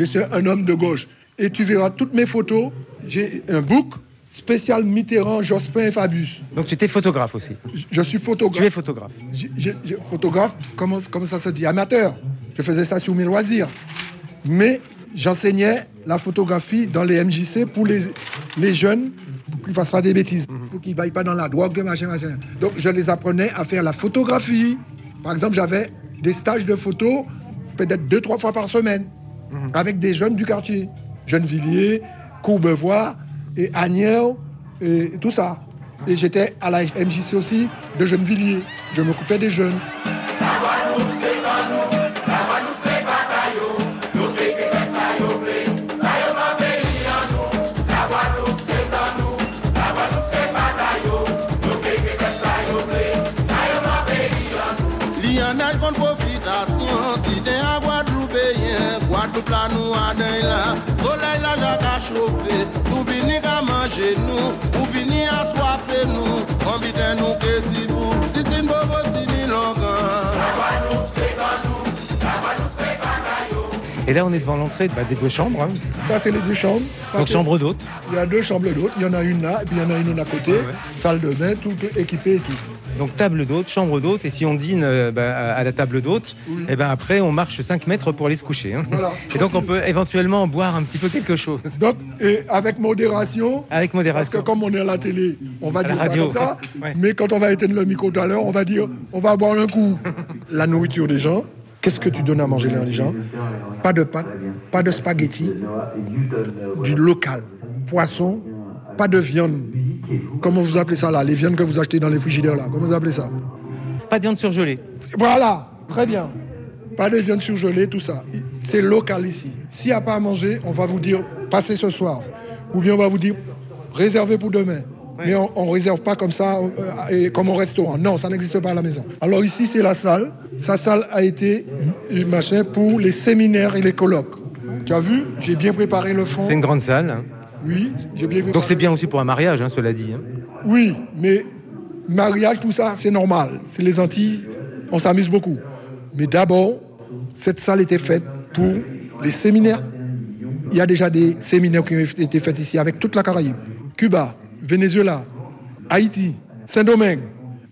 Je suis un homme de gauche. Et tu verras toutes mes photos. J'ai un book spécial Mitterrand, Jospin et Fabius. Donc, tu étais photographe aussi. Je- Je suis photographe. Tu es photographe. J'ai- photographe, comment, comment ça se dit Amateur. Je faisais ça sur mes loisirs. Mais j'enseignais la photographie dans les MJC pour les, les jeunes, pour qu'ils ne fassent pas des bêtises, pour qu'ils ne vaillent pas dans la drogue, machin, machin. Donc je les apprenais à faire la photographie. Par exemple, j'avais des stages de photo peut-être deux, trois fois par semaine avec des jeunes du quartier. Gennevilliers, Courbevoie et Agnières et tout ça. Et j'étais à la MJC aussi de Gennevilliers. Je m'occupais des jeunes. La nou aden la, soleil la jak a chofe, sou vini ka manje nou, ou vini a swafe nou, konbite nou ke ti bou, si tin bobo ti ni longan. La Guadeloupe se kan nou, la Guadeloupe se bagayo. Et là, on est devant l'entrée bah, des deux chambres. hein. Ça, c'est les deux chambres. Donc, chambre d'hôte. Il y a deux chambres d'hôtes. Il y en a une là, et puis il y en a une à côté. Salle de bain, tout équipé et tout. Donc table d'hôte, chambre d'hôte, et si on dîne euh, bah, à la table d'hôte, et ben après on marche 5 mètres pour aller se coucher. hein. Voilà. Et donc on peut éventuellement boire un petit peu quelque chose. Donc, et avec modération. Avec modération. Parce que comme on est à la télé, on va À dire ça radio. comme ça. Ouais. Mais quand on va éteindre le micro tout à l'heure, on va dire, on va boire un coup. la nourriture des gens. Qu'est-ce que tu donnes à manger les gens? Pas de pâtes, pas de spaghettis, du local, poisson, pas de viande. Comment vous appelez ça là Les viandes que vous achetez dans les frigidaires là, comment vous appelez ça? Pas de viande surgelée. Voilà, très bien. Pas de viande surgelée, tout ça. C'est local ici. S'il n'y a pas à manger, on va vous dire passez ce soir. Ou bien on va vous dire réservez pour demain. mais on, on réserve pas comme ça, euh, et comme au restaurant. Non, ça n'existe pas à la maison. Alors ici, c'est la salle. Sa salle a été euh, machin pour les séminaires et les colloques. Tu as vu? J'ai bien préparé le fond. C'est une grande salle. Oui, j'ai bien. Donc c'est bien aussi pour un mariage, hein, cela dit. hein. Oui, mais mariage, tout ça, c'est normal. C'est les Antilles, on s'amuse beaucoup. Mais d'abord, cette salle était faite pour les séminaires. Il y a déjà des séminaires qui ont été faits ici avec toute la Caraïbe. Cuba, Venezuela, Haïti, Saint-Domingue.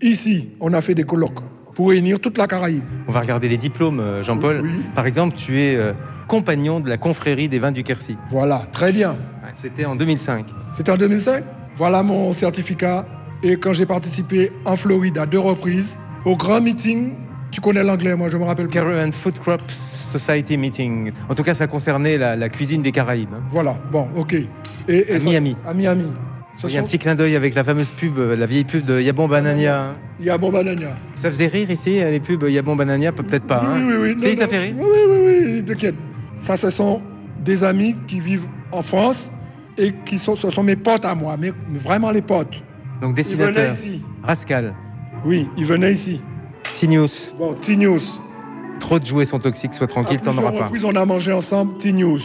Ici, on a fait des colloques pour réunir toute la Caraïbe. On va regarder les diplômes, euh, Jean-Paul. Par exemple, tu es euh, compagnon de la confrérie des vins du Quercy. Voilà, très bien. C'était en 2005. C'était en 2005. Voilà mon certificat. Et quand j'ai participé en Floride à deux reprises, au grand meeting, tu connais l'anglais, moi je me rappelle. Caribbean Food Crops Society Meeting. En tout cas, ça concernait la, la cuisine des Caraïbes. hein. Voilà, bon, ok. Et, et À ça- Miami. À Miami. Il y a un petit clin d'œil avec la fameuse pub, euh, la vieille pub de Yabon Banania. hein. Il y a Bon Banania. Ça faisait rire ici, euh, les pubs Yabon Banania? Peut-être pas. hein. Oui, oui, oui. Si, non, ça non. fait rire. Oui, oui, oui, oui, t'inquiète. Ça, ce sont des amis qui vivent en France et qui sont, ce sont mes potes à moi, mais vraiment les potes. Donc Ils venaient dessinateur. ici. Rascal. Oui, ils venaient ici. T-News. Bon, T-News. Trop de jouets sont toxiques, sois tranquille, t'en auras pas. on a mangé ensemble T-News.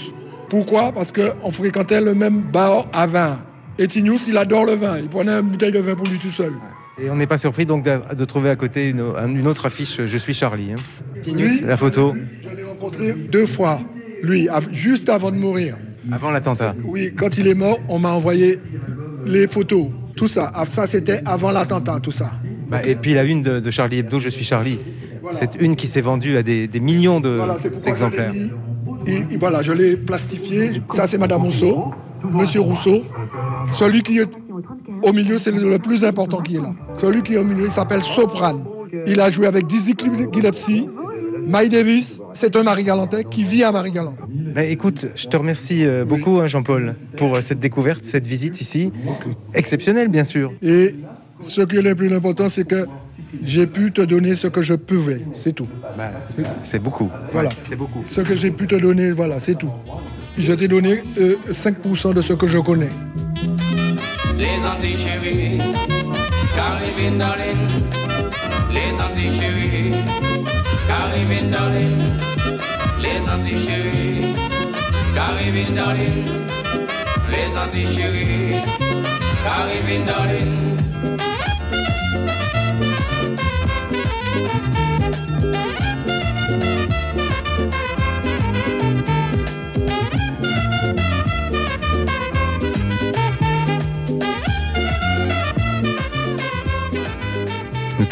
Pourquoi? Parce qu'on fréquentait le même bar à vin. Et T-News, il adore le vin. Il prenait une bouteille de vin pour lui tout seul. Et on n'est pas surpris donc de, de trouver à côté une, une autre affiche Je suis Charlie. hein. Oui. la photo, Je l'ai rencontré deux fois, lui, juste avant de mourir. Avant l'attentat. Oui, quand il est mort, on m'a envoyé les photos. Tout ça. Ah, Ça, c'était avant l'attentat, tout ça. Bah, et puis la une de, de Charlie Hebdo, Je suis Charlie. C'est une qui s'est vendue à des, des millions de- Voilà, d'exemplaires. Et, et voilà, je l'ai plastifié. Ça, c'est Madame Rousseau, Monsieur Rousseau. Celui qui est au milieu, c'est le, plus important qui est là. Celui qui est au milieu, il s'appelle Soprane. Il a joué avec Dizzy Gillespie, Mike Davis. C'est un Marie-Galantais qui vit à Marie-Galante. Bah, écoute, je te remercie euh, beaucoup, hein, Jean-Paul, pour euh, cette découverte, cette visite ici. Exceptionnelle, bien sûr. Et ce qui est le plus important, c'est que j'ai pu te donner ce que je pouvais. C'est tout. Bah, c'est beaucoup. Voilà. C'est beaucoup. Ce que j'ai pu te donner, voilà, c'est tout. Je t'ai donné euh, 5% de ce que je connais. Les Antilles chéries, Caribbean darling. Les Antilles chéries, Caribbean darling. Les Antilles chéries, Caribbean darling. Les Antilles chéries, Caribbean darling.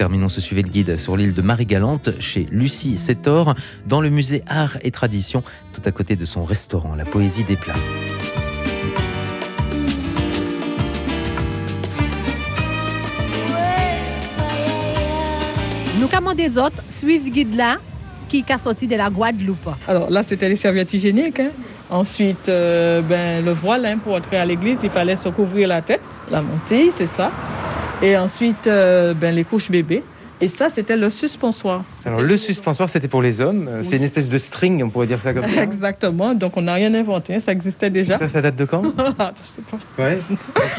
Terminons ce suivi le guide sur l'île de Marie-Galante chez Lucie Sétor dans le musée Art et Tradition tout à côté de son restaurant La Poésie des Plats. Nous commandons des autres, suivre guide là, qui est sorti de la Guadeloupe? Alors là, c'était les serviettes hygiéniques. hein. Ensuite, euh, ben, le voile, hein, pour entrer à l'église, il fallait se couvrir la tête, la mantille, c'est ça. Et ensuite, euh, ben, les couches bébés. Et ça, c'était le suspensoir. Alors, le suspensoir, c'était pour les hommes. Euh, C'est une espèce de string, on pourrait dire ça comme ça. Exactement. Donc, on n'a rien inventé. Ça existait déjà. Ça, ça date de quand Je sais pas. Ouais.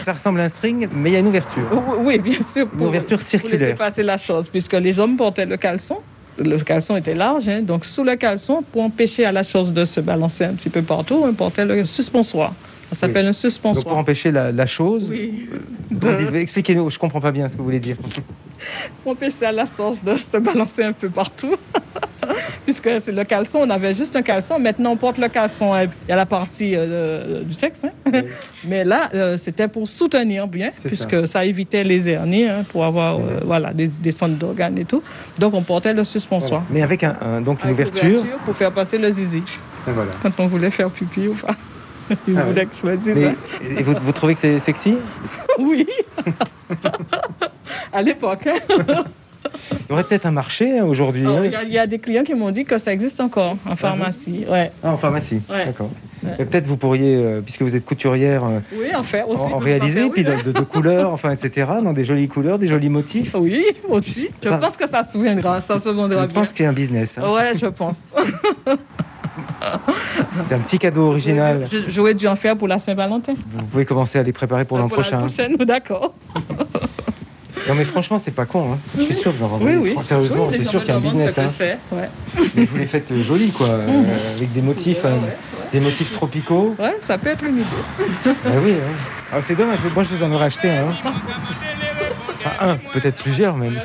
Ça ressemble à un string, mais il y a une ouverture. Oui, bien sûr. Une ouverture Pour laisser circulaire. passer la chose, puisque les hommes portaient le caleçon. Le caleçon était large, hein, donc sous le caleçon, pour empêcher à la chose de se balancer un petit peu partout, on portait le suspensoir. Ça s'appelle un Donc, suspensoir. pour empêcher la, la chose. Oui. Dites- Expliquez-nous, je comprends pas bien ce que vous voulez dire. Pour empêcher à la sauce de se balancer un peu partout. Puisque c'est le caleçon, on avait juste un caleçon. Maintenant, on porte le caleçon. Il y a la partie euh, du sexe. hein. Mais là, euh, c'était pour soutenir bien, puisque ça. évitait les hernies, hein, pour avoir euh, voilà, des, des centres d'organes et tout. Donc, on portait le suspensoir. Mais avec un, un- donc une ouverture. Pour faire passer le zizi. Et voilà. Quand on voulait faire pipi ou pas. Il Ah voulait ouais. que je me dise Mais- ça. et vous, vous trouvez que c'est sexy? Oui. à l'époque. hein. Il y aurait peut-être un marché hein, aujourd'hui. Alors, hein. Il y, a- il y a des clients qui m'ont dit que ça existe encore en pharmacie. Ouais. Ah, en pharmacie. Ouais. D'accord. Ouais. Peut-être vous pourriez, euh, puisque vous êtes couturière, euh, Oui, en faire aussi. en, en réaliser, fait, puis oui. de, de- de couleurs, enfin, etc., dans des jolies couleurs, des jolis motifs. Oui, aussi. Je Ah. pense que ça se souviendra, ça se vendra Je bien. pense qu'il y a un business. hein. Ouais, je pense. C'est un petit cadeau original. Je- J'aurais dû en faire pour la Saint-Valentin. Vous pouvez commencer à les préparer pour l'an Pour la prochain. prochaine, d'accord. Non mais franchement, c'est pas con. Hein. Je suis sûr que vous en Oui, vendrez. oui. Fran- Sérieusement, Oui, c'est sûr qu'il y a un business. ce que hein. c'est, ouais. Mais vous les faites euh, jolies, quoi, euh, avec des motifs, euh, des motifs tropicaux. Ouais, ça peut être une idée. Ah oui, hein. Ah, c'est dommage. Moi, je vous en aurais acheté un. Enfin, un, peut-être plusieurs même.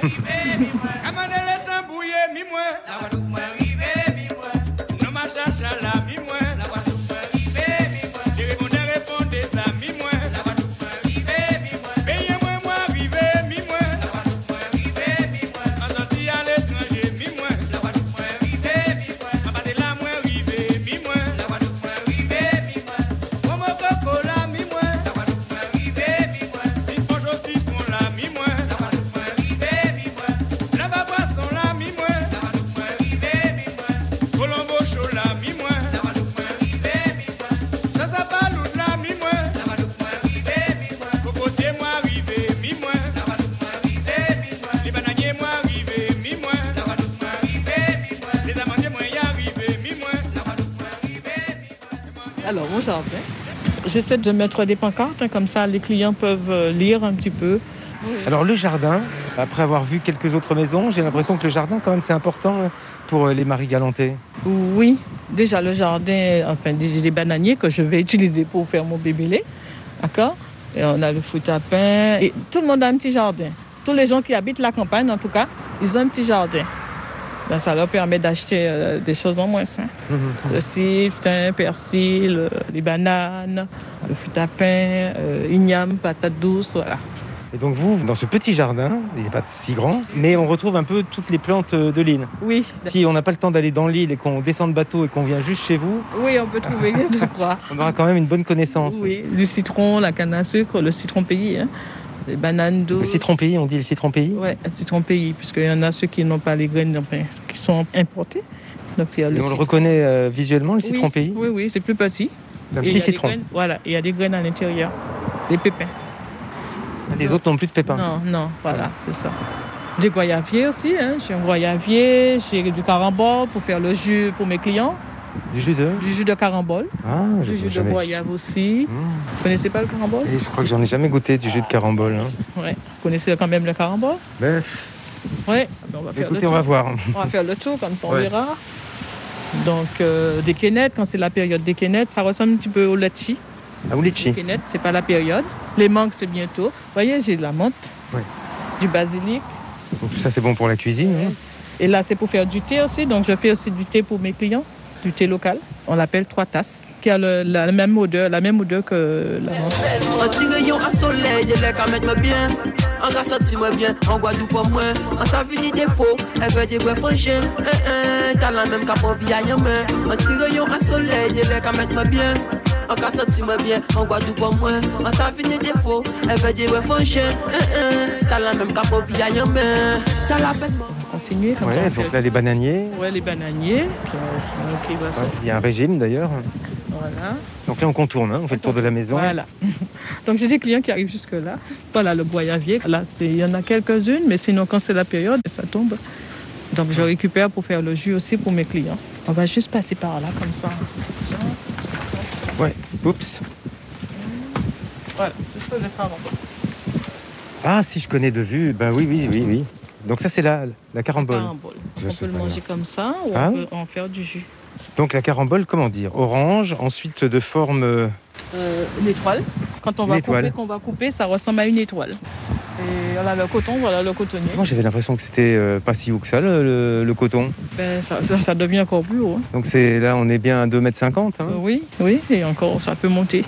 J'essaie de mettre des pancartes, hein, comme ça les clients peuvent euh, lire un petit peu. Alors le jardin, après avoir vu quelques autres maisons, j'ai l'impression que le jardin, quand même, c'est important euh, pour euh, les maris galantais. Oui, déjà le jardin, enfin des, des bananiers que je vais utiliser pour faire mon bébélé. D'accord? Et on a le fruit à pain. Et tout le monde a un petit jardin. Tous les gens qui habitent la campagne, en tout cas, ils ont un petit jardin. Ben, ça leur permet d'acheter euh, des choses en moins. hein. Le thym, persil, les bananes, le fruit à pain, euh, igname, patates douces, voilà. Et donc vous, dans ce petit jardin, il n'est pas si grand, mais on retrouve un peu toutes les plantes euh, de l'île. Oui. Si on n'a pas le temps d'aller dans l'île et qu'on descend de bateau et qu'on vient juste chez vous, Oui, on peut trouver de quoi. on aura quand même une bonne connaissance. Oui, du citron, la canne à sucre, le citron pays, hein, les bananes d'eau. Le citron pays, on dit le citron pays Oui, le citron pays, puisqu'il y en a ceux qui n'ont pas les graines, enfin, qui sont importés. Donc il y a Et le on le reconnaît euh, visuellement, le citron oui, pays Oui, oui, c'est plus petit. C'est un Et petit citron. graines- voilà, il y a des graines à l'intérieur, des pépins. Les autres n'ont plus de pépins. Non, non, voilà, c'est ça. Des goyaviers aussi, hein. j'ai un goyavier, j'ai du carambole pour faire le jus pour mes clients, Du jus de? Du jus de carambole, Ah, du jus de goyave aussi. Vous connaissez pas le carambole? Et je crois que j'en ai jamais goûté du jus de carambole. hein. Ouais. Vous connaissez quand même le carambole? Mais, Ouais. Ah ben, on va faire écoutez, le on tour. va voir. On va faire le tour, comme ça on Ouais. verra. Donc, euh, des quénettes, quand c'est la période des quénettes, ça ressemble un petit peu au litchi. Ah, ou litchi. Les quénettes, c'est pas la période. Les mangues, c'est bientôt. Vous voyez, j'ai de la menthe, Ouais. du basilic. Donc tout ça, c'est bon pour la cuisine. hein. Et là, c'est pour faire du thé aussi. Donc, je fais aussi du thé pour mes clients, du thé local. On l'appelle trois tasses, qui a le- la, même odeur, la même odeur que la. En cassette, si moi bien, en Guadeloupe, pas moins. En sa vie, ni défaut, elle fait des vrais franchins. T'as la même capot via pas. Continuer comme. Ouais, on donc là, les bananiers. Ouais, les bananiers. Puis, Ouais, Il y a un régime d'ailleurs. Voilà. Donc là, on contourne, hein, on fait le tour de la maison. Voilà. Donc j'ai des clients qui arrivent jusque-là. Voilà le boyavier. Là, il y en a quelques-unes, mais sinon quand c'est la période, ça tombe. Donc je récupère pour faire le jus aussi pour mes clients. On va juste passer par là comme ça. Ouais, oups. Voilà, c'est ça le. Ah, si je connais de vue, ben oui, oui, oui, oui. Donc ça, c'est la, la carambole. On peut le manger comme ça ou on peut en faire du jus. Donc la carambole, comment dire? Orange, ensuite de forme... euh, une étoile. Quand on va couper, qu'on va couper, ça ressemble à une étoile. Et on a le coton, voilà le cotonnier. Moi, j'avais l'impression que c'était euh, pas si haut que ça, le, le- le coton. Ben, ça, ça- ça devient encore plus haut. hein. Donc c'est là, on est bien à 2,50 m. Euh, oui, oui, et encore ça peut monter.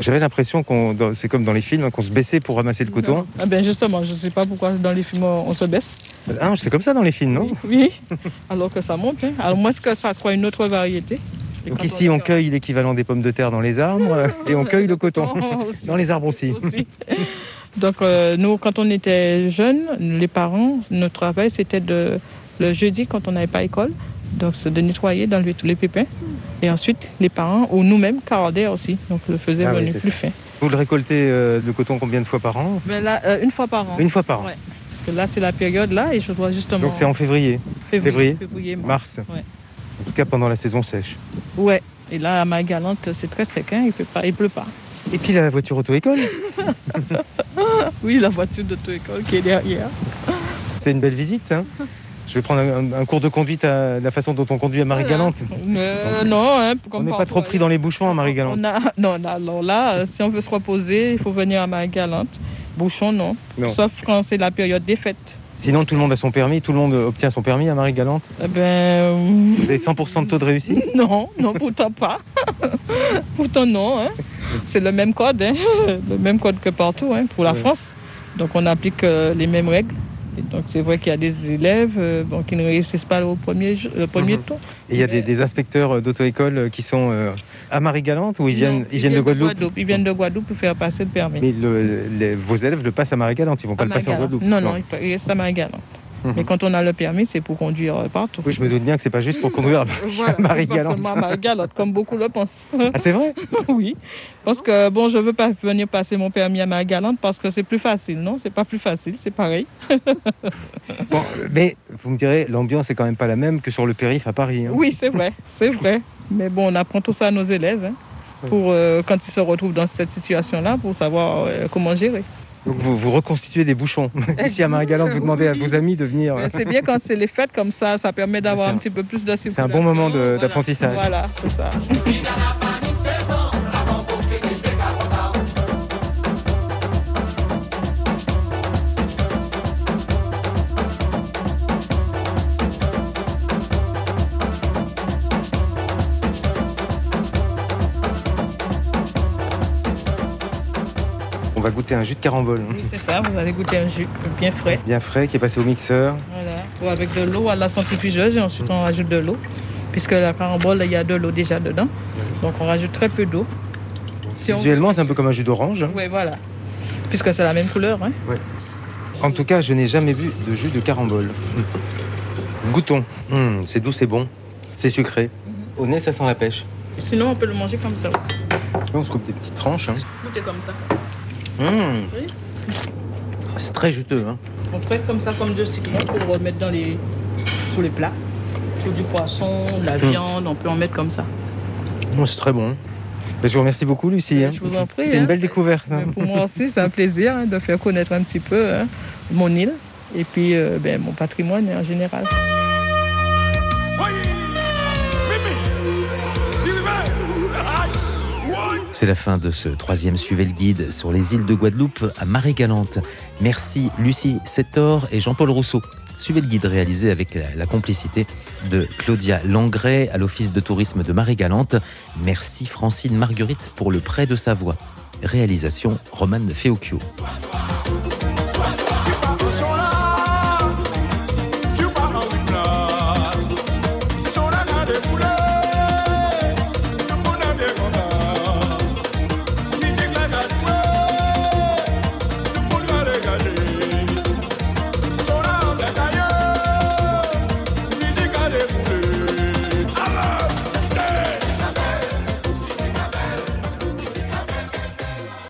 J'avais l'impression qu'on, c'est comme dans les films, hein, qu'on se baissait pour ramasser le coton. Ah ben justement, je ne sais pas pourquoi dans les films on se baisse. Ah, c'est comme ça dans les films, non? Oui, alors que ça monte. hein. Alors moins que ça soit une autre variété. Donc ici, on cueille l'équivalent des pommes de terre dans les arbres euh, et on cueille le coton aussi. dans les arbres aussi. Aussi. Donc euh, nous, quand on était jeunes, les parents, notre travail c'était de le jeudi quand on n'avait pas école, donc c'est de nettoyer, d'enlever tous les pépins. Et ensuite, les parents ou nous-mêmes cardaient aussi, donc le faisaient Ah venir plus ça. fin. Vous le récoltez euh, le coton combien de fois par an Mais là, euh, une fois par an. Une fois par an. Ouais. Parce que là, c'est la période là et je dois justement. Donc c'est en février. février, février, mars. Ouais. En tout cas pendant la saison sèche. Ouais. Et là, à Marie-Galante, c'est très sec, hein, il ne pas, il pleut pas. Et puis la voiture auto-école Oui, la voiture d'auto-école qui est derrière. C'est une belle visite, hein Je vais prendre un, un cours de conduite à la façon dont on conduit à Marie-Galante. Euh, non, hein, On n'est pas trop pris dans les bouchons à Marie-Galante. On a, non, non, alors là, euh, si on veut se reposer, il faut venir à Marie-Galante. Bouchon, non. Non. Sauf quand c'est la période des fêtes. Sinon, tout le monde a son permis, tout le monde obtient son permis à Marie-Galante. Eh ben, Vous avez 100% de taux de réussite? Non, non, pourtant pas. pourtant non. hein. C'est le même code, hein. le même code que partout hein, pour la Ouais. France. Donc on applique euh, les mêmes règles. Et donc c'est vrai qu'il y a des élèves euh, bon, qui ne réussissent pas au premier, le premier Mhm. tour. Et il y a des, des inspecteurs d'auto-école euh, qui sont euh, à Marie-Galante ou ils viennent, Non, ils viennent de Guadeloupe? Ils viennent de Guadeloupe pour faire passer le permis. Mais le- les- vos élèves le passent à Marie-Galante, ils vont pas À le passer en. Guadeloupe. Non, non, il reste à Marie-Galante. Mhm. Mais quand on a le permis, c'est pour conduire euh, partout. Oui, je me doute bien que c'est pas juste pour conduire à Voilà, Marie-Galante. seulement à Marie-Galante, comme beaucoup le pensent. Ah, c'est vrai Oui. Parce que, bon, je veux pas venir passer mon permis à Marie-Galante parce que c'est plus facile, non? C'est pas plus facile, c'est pareil. Bon, mais vous me direz, l'ambiance est quand même pas la même que sur le périph' à Paris. hein. Oui, c'est vrai, c'est vrai. Mais bon, on apprend tout ça à nos élèves, hein, pour, euh, quand ils se retrouvent dans cette situation-là, pour savoir euh, comment gérer. Donc vous, vous reconstituez des bouchons. Ici à Marie-Galante, vous demandez à vos amis de venir. C'est bien quand c'est les fêtes comme ça, ça permet d'avoir un un- petit peu plus de C'est un bon moment d'apprentissage. Voilà, c'est ça. va goûter un jus de carambole. Oui, c'est ça, vous allez goûter un jus bien frais. Bien frais, qui est passé au mixeur. Voilà, Ou avec de l'eau à la centrifugeuse et ensuite on rajoute de l'eau. Puisque la carambole, il y a de l'eau déjà dedans. Donc on rajoute très peu d'eau. Si on- Visuellement, c'est un peu comme un jus d'orange. hein. Oui, voilà. Puisque c'est la même couleur. Hein. En tout cas, je n'ai jamais bu de jus de carambole. Goûtons. Hum, c'est doux, c'est bon. C'est sucré. Au nez, ça sent la pêche. Sinon, on peut le manger comme ça aussi. On se coupe des petites tranches. hein. Goûtez comme ça. Oui. C'est très juteux. Hein. On presse comme ça, comme de citron, pour remettre dans les... sous les plats. Sur du poisson, de la Mm. viande, on peut en mettre comme ça. Oh, c'est très bon. Ben, je vous remercie beaucoup, Lucie. hein. Je vous en prie. C'était hein. une belle découverte. hein. Mais Pour moi aussi, c'est un plaisir hein, de faire connaître un petit peu mon île et puis euh, ben, mon patrimoine en général. C'est la fin de ce troisième Suivez le guide sur les îles de Guadeloupe à Marie-Galante. Merci Lucie Sétor et Jean-Paul Rousseau. Suivez le guide réalisé avec la, complicité de Claudia Langret à l'Office de tourisme de Marie-Galante. Merci Francine Marguerite pour le prêt de sa voix. Réalisation Romane Feocchio.